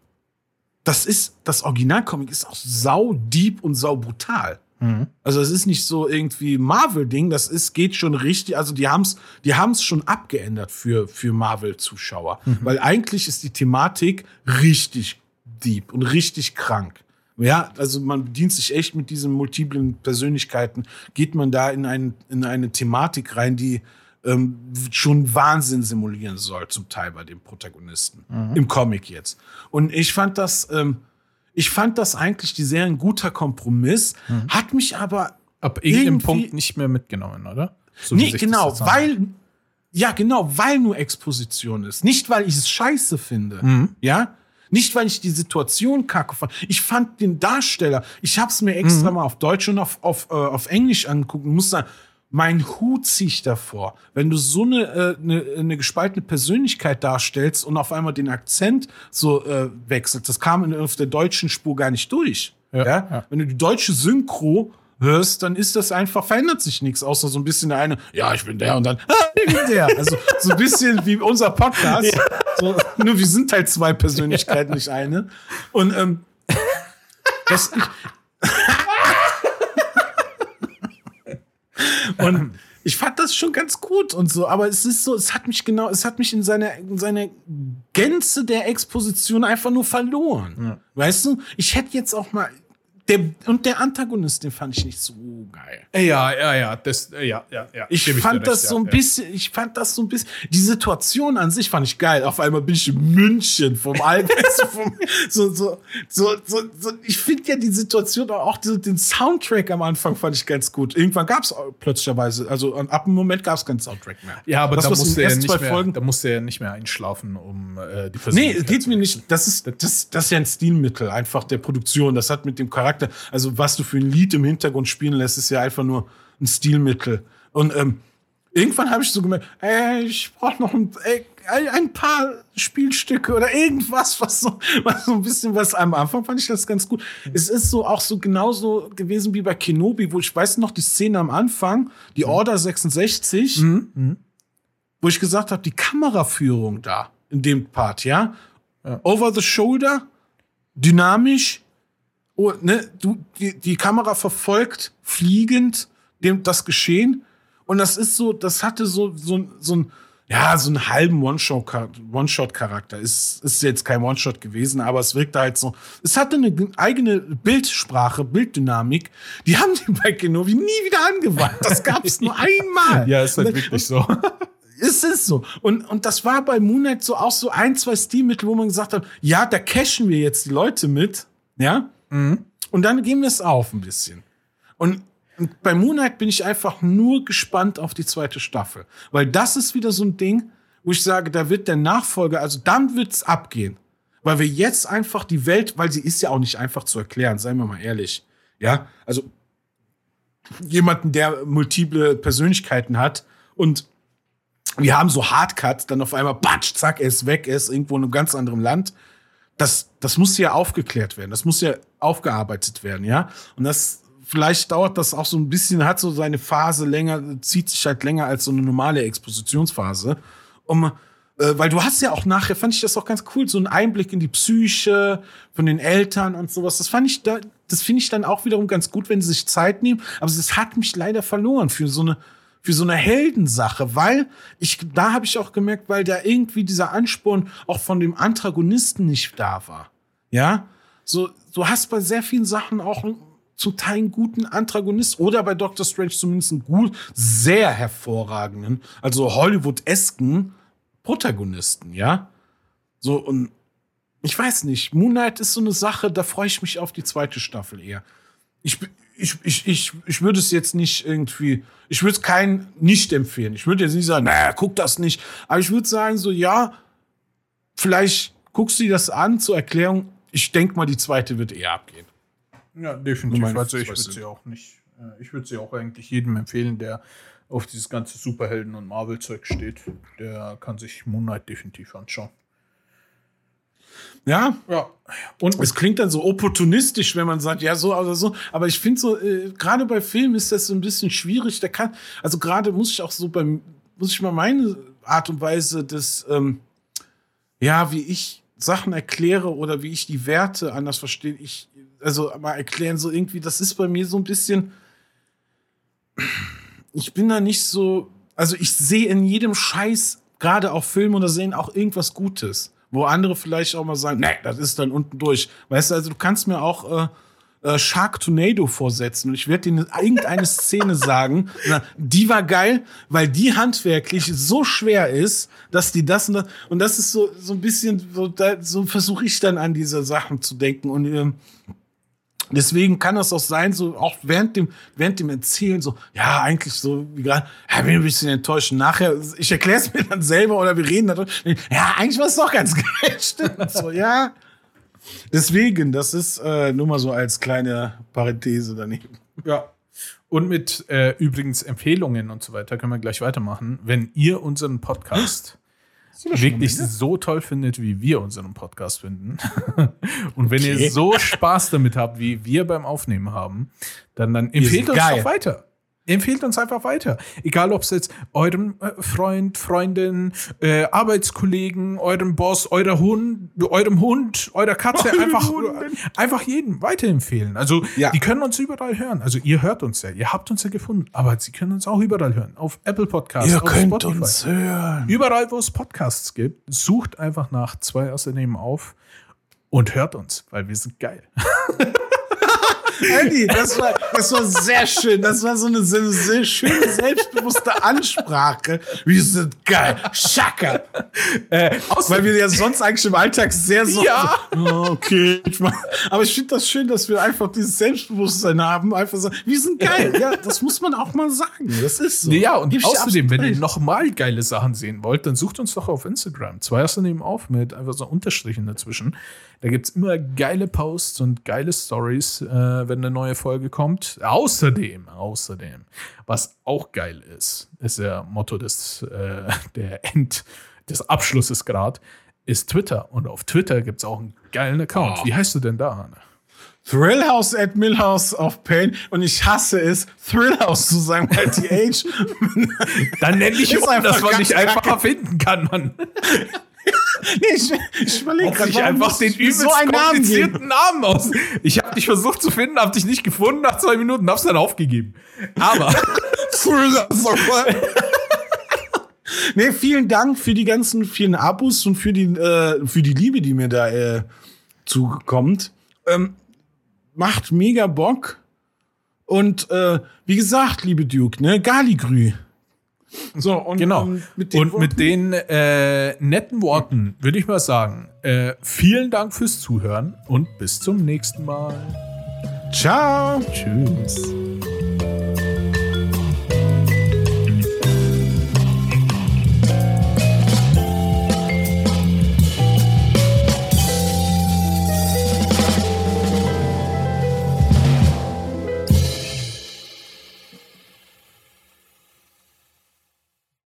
das ist, das Originalcomic ist auch sau deep und sau brutal. Mhm. Also es ist nicht so irgendwie Marvel-Ding, das ist, geht schon richtig, also die haben's, die haben's schon abgeändert für, für Marvel-Zuschauer. Mhm. Weil eigentlich ist die Thematik richtig deep und richtig krank. Ja, also man bedient sich echt mit diesen multiplen Persönlichkeiten, geht man da in, ein, in eine Thematik rein, die ähm, schon Wahnsinn simulieren soll, zum Teil bei den Protagonisten. Mhm. Im Comic jetzt. Und ich fand das, ähm, ich fand das eigentlich die Serie ein guter Kompromiss, mhm. hat mich aber ab irgendeinem Punkt nicht mehr mitgenommen, oder? So nee, genau, weil ja, genau, weil nur Exposition ist. Nicht, weil ich es scheiße finde. Mhm. Ja? Nicht, weil ich die Situation kacke fand. Ich fand den Darsteller, ich habe es mir extra mhm. mal auf Deutsch und auf, auf, äh, auf Englisch angeguckt und muss sagen, mein Hut ziehe davor. Wenn du so eine, äh, eine, eine gespaltene Persönlichkeit darstellst und auf einmal den Akzent so äh, wechselt, das kam in, auf der deutschen Spur gar nicht durch. Ja, ja? ja. Wenn du die deutsche Synchro hörst, dann ist das einfach, verändert sich nichts, außer so ein bisschen der eine, ja, ich bin der und dann, ah, ich bin der. Also so ein bisschen wie unser Podcast. Ja. So, nur wir sind halt zwei Persönlichkeiten, nicht eine. Und ähm, das, Und ich fand das schon ganz gut und so, aber es ist so, es hat mich genau, es hat mich in seiner, in seiner Gänze der Exposition einfach nur verloren. Ja. Weißt du, ich hätte jetzt auch mal, der, und der Antagonist, den fand ich nicht so geil. Ja, ja, ja, das, ja, ja, ja. Ich fand ich das recht, so ein ja, bisschen, ich fand das so ein bisschen, die Situation an sich fand ich geil. Auf einmal bin ich in München vom Alten, so, so, so, so, so, ich finde ja die Situation, auch den Soundtrack am Anfang fand ich ganz gut. Irgendwann gab es plötzlicherweise, also ab dem Moment gab es keinen Soundtrack mehr. Ja, aber das, da musste er nicht mehr, Folgen, da musste er nicht mehr einschlafen, um äh, die Person. Nee, geht mir nicht, das ist, das, das ist ja ein Stilmittel einfach der Produktion. Das hat mit dem Charakter Charakter, also was du für ein Lied im Hintergrund spielen lässt, ist ja einfach nur ein Stilmittel. Und ähm, irgendwann habe ich so gemerkt, ey, ich brauche noch ein, ey, ein paar Spielstücke oder irgendwas, was so, was so ein bisschen was am Anfang fand ich das ganz gut. Es ist so auch so genauso gewesen wie bei Kenobi, wo ich weiß noch die Szene am Anfang, die mhm. Order 66, mhm. mhm. wo ich gesagt habe, die Kameraführung da in dem Part, ja, ja. over the shoulder, dynamisch, oh, ne, du, die, die Kamera verfolgt fliegend dem, das Geschehen. Und das ist so, das hatte so, so, so ein, ja, so einen halben One-Shot-Charakter. Ist, ist jetzt kein One-Shot gewesen, aber es wirkte halt so. Es hatte eine eigene Bildsprache, Bilddynamik. Die haben die bei Kenobi nie wieder angewandt. Das gab es nur einmal. Ja, ist halt wirklich so. Es ist so. Und, und das war bei Moonlight so auch so ein, zwei Stilmittel, wo man gesagt hat, ja, da cashen wir jetzt die Leute mit. Ja. Mhm. Und dann gehen wir es auf ein bisschen. Und, bei Moonlight bin ich einfach nur gespannt auf die zweite Staffel. Weil das ist wieder so ein Ding, wo ich sage, da wird der Nachfolger, also dann wird's abgehen. Weil wir jetzt einfach die Welt, weil sie ist ja auch nicht einfach zu erklären, seien wir mal ehrlich. Ja, also jemanden, der multiple Persönlichkeiten hat und wir haben so Hardcut, dann auf einmal, batsch, zack, er ist weg, er ist irgendwo in einem ganz anderen Land. Das, das muss ja aufgeklärt werden, das muss ja aufgearbeitet werden, ja. Und das, vielleicht dauert das auch so ein bisschen, hat so seine Phase länger, zieht sich halt länger als so eine normale Expositionsphase. Um, äh, weil du hast ja auch nachher, fand ich das auch ganz cool, so einen Einblick in die Psyche von den Eltern und sowas. Das fand ich da, das finde ich dann auch wiederum ganz gut, wenn sie sich Zeit nehmen. Aber es hat mich leider verloren für so eine, für so eine Heldensache, weil ich, da habe ich auch gemerkt, weil da irgendwie dieser Ansporn auch von dem Antagonisten nicht da war. Ja, so, du hast bei sehr vielen Sachen auch einen, zum Teil einen guten Antagonist oder bei Doctor Strange zumindest einen gut, sehr hervorragenden, also Hollywood-esken Protagonisten, ja. So, und ich weiß nicht, Moon Knight ist so eine Sache, da freue ich mich auf die zweite Staffel eher. Ich, ich, ich, ich, ich würde es jetzt nicht irgendwie, ich würde es keinen nicht empfehlen. Ich würde jetzt nicht sagen, naja, guck das nicht. Aber ich würde sagen, so, ja, vielleicht guckst du dir das an zur Erklärung. Ich denke mal, die zweite wird eher abgehen. Ja, definitiv. Meine Also ich würde sie auch nicht. äh, Ich würde sie auch eigentlich jedem empfehlen, der auf dieses ganze Superhelden- und Marvel-Zeug steht. Der kann sich Moon Knight definitiv anschauen. Ja, Ja. Und es klingt dann so opportunistisch, wenn man sagt, ja, so oder so. Aber ich finde so, äh, gerade bei Filmen ist das so ein bisschen schwierig. Da kann, also gerade muss ich auch so beim, muss ich mal meine Art und Weise des, ähm, ja, wie ich Sachen erkläre oder wie ich die Werte anders verstehe, ich, also mal erklären, so irgendwie, das ist bei mir so ein bisschen, ich bin da nicht so, also ich sehe in jedem Scheiß, gerade auch Filmen oder Serien, auch irgendwas Gutes. Wo andere vielleicht auch mal sagen, nee, das ist dann unten durch. Weißt du, also du kannst mir auch äh, äh, Shark Tornado vorsetzen und ich werde dir irgendeine Szene sagen, die war geil, weil die handwerklich so schwer ist, dass die das und das, und das ist so, so ein bisschen, so, da, so versuche ich dann an diese Sachen zu denken und ähm, Deswegen kann das auch sein, so auch während dem, während dem Erzählen, so, ja, eigentlich so, wie gerade, ja, bin ein bisschen enttäuscht. Nachher, ich erkläre es mir dann selber oder wir reden darüber. Ja, eigentlich war es doch ganz geil. Stimmt. So, ja. Deswegen, das ist äh, nur mal so als kleine Parenthese daneben. Ja. Und mit äh, übrigens Empfehlungen und so weiter können wir gleich weitermachen. Wenn ihr unseren Podcast wirklich so toll findet, wie wir unseren Podcast finden, und wenn Okay. ihr so Spaß damit habt, wie wir beim Aufnehmen haben, dann, dann empfehlt uns geil. doch weiter. Empfehlt uns einfach weiter. Egal, ob es jetzt eurem äh, Freund, Freundin, äh, Arbeitskollegen, eurem Boss, eurer Hund, eurem Hund, eurer Katze, Eurem einfach, Hunden. einfach jedem weiterempfehlen. Also, Ja. die können uns überall hören. Also, ihr hört uns ja. Ihr habt uns ja gefunden. Aber sie können uns auch überall hören. Auf Apple Podcasts, Ihr auf könnt Spotify. uns hören. Überall, wo es Podcasts gibt, sucht einfach nach zwei außerdem auf und hört uns, weil wir sind geil. Andy, das war, das war sehr schön. Das war so eine sehr, sehr schöne, selbstbewusste Ansprache. Wir sind geil. Schaka. Äh, Weil wir ja sonst eigentlich im Alltag sehr so. Ja. so, oh, okay. Aber ich finde das schön, dass wir einfach dieses Selbstbewusstsein haben. Einfach so, wir sind geil. Ja, das muss man auch mal sagen. Das ist so. Ja, und dir außerdem, wenn ihr nochmal geile Sachen sehen wollt, dann sucht uns doch auf Instagram. Zwei hast du neben auf mit einfach so Unterstrichen dazwischen. Da gibt es immer geile Posts und geile Stories, äh, wenn eine neue Folge kommt. Außerdem, außerdem, was auch geil ist, ist der Motto des, äh, der End, des Abschlusses gerade, ist Twitter. Und auf Twitter gibt es auch einen geilen Account. Oh. Wie heißt du denn da, Anne? Thrillhouse at Millhouse of Pain und ich hasse es, Thrillhouse zu sagen, weil Age. Dann nenne ich Ist um, einfach dass man dich einfacher finden kann, Mann. nee, ich, ich überlege gerade, einfach den übelst so einen Namen komplizierten geben. Namen aus. Ich habe dich versucht zu finden, habe dich nicht gefunden. Nach zwei Minuten hab's dann aufgegeben. Aber Nee, vielen Dank für die ganzen vielen Abos und für die, äh, für die Liebe, die mir da äh, zukommt. Ähm, macht mega Bock. Und äh, wie gesagt, liebe Duke, ne, Galigrü. So, und genau. Ähm, mit den, und mit den äh, netten Worten würde ich mal sagen, äh, vielen Dank fürs Zuhören und bis zum nächsten Mal. Ciao. Tschüss.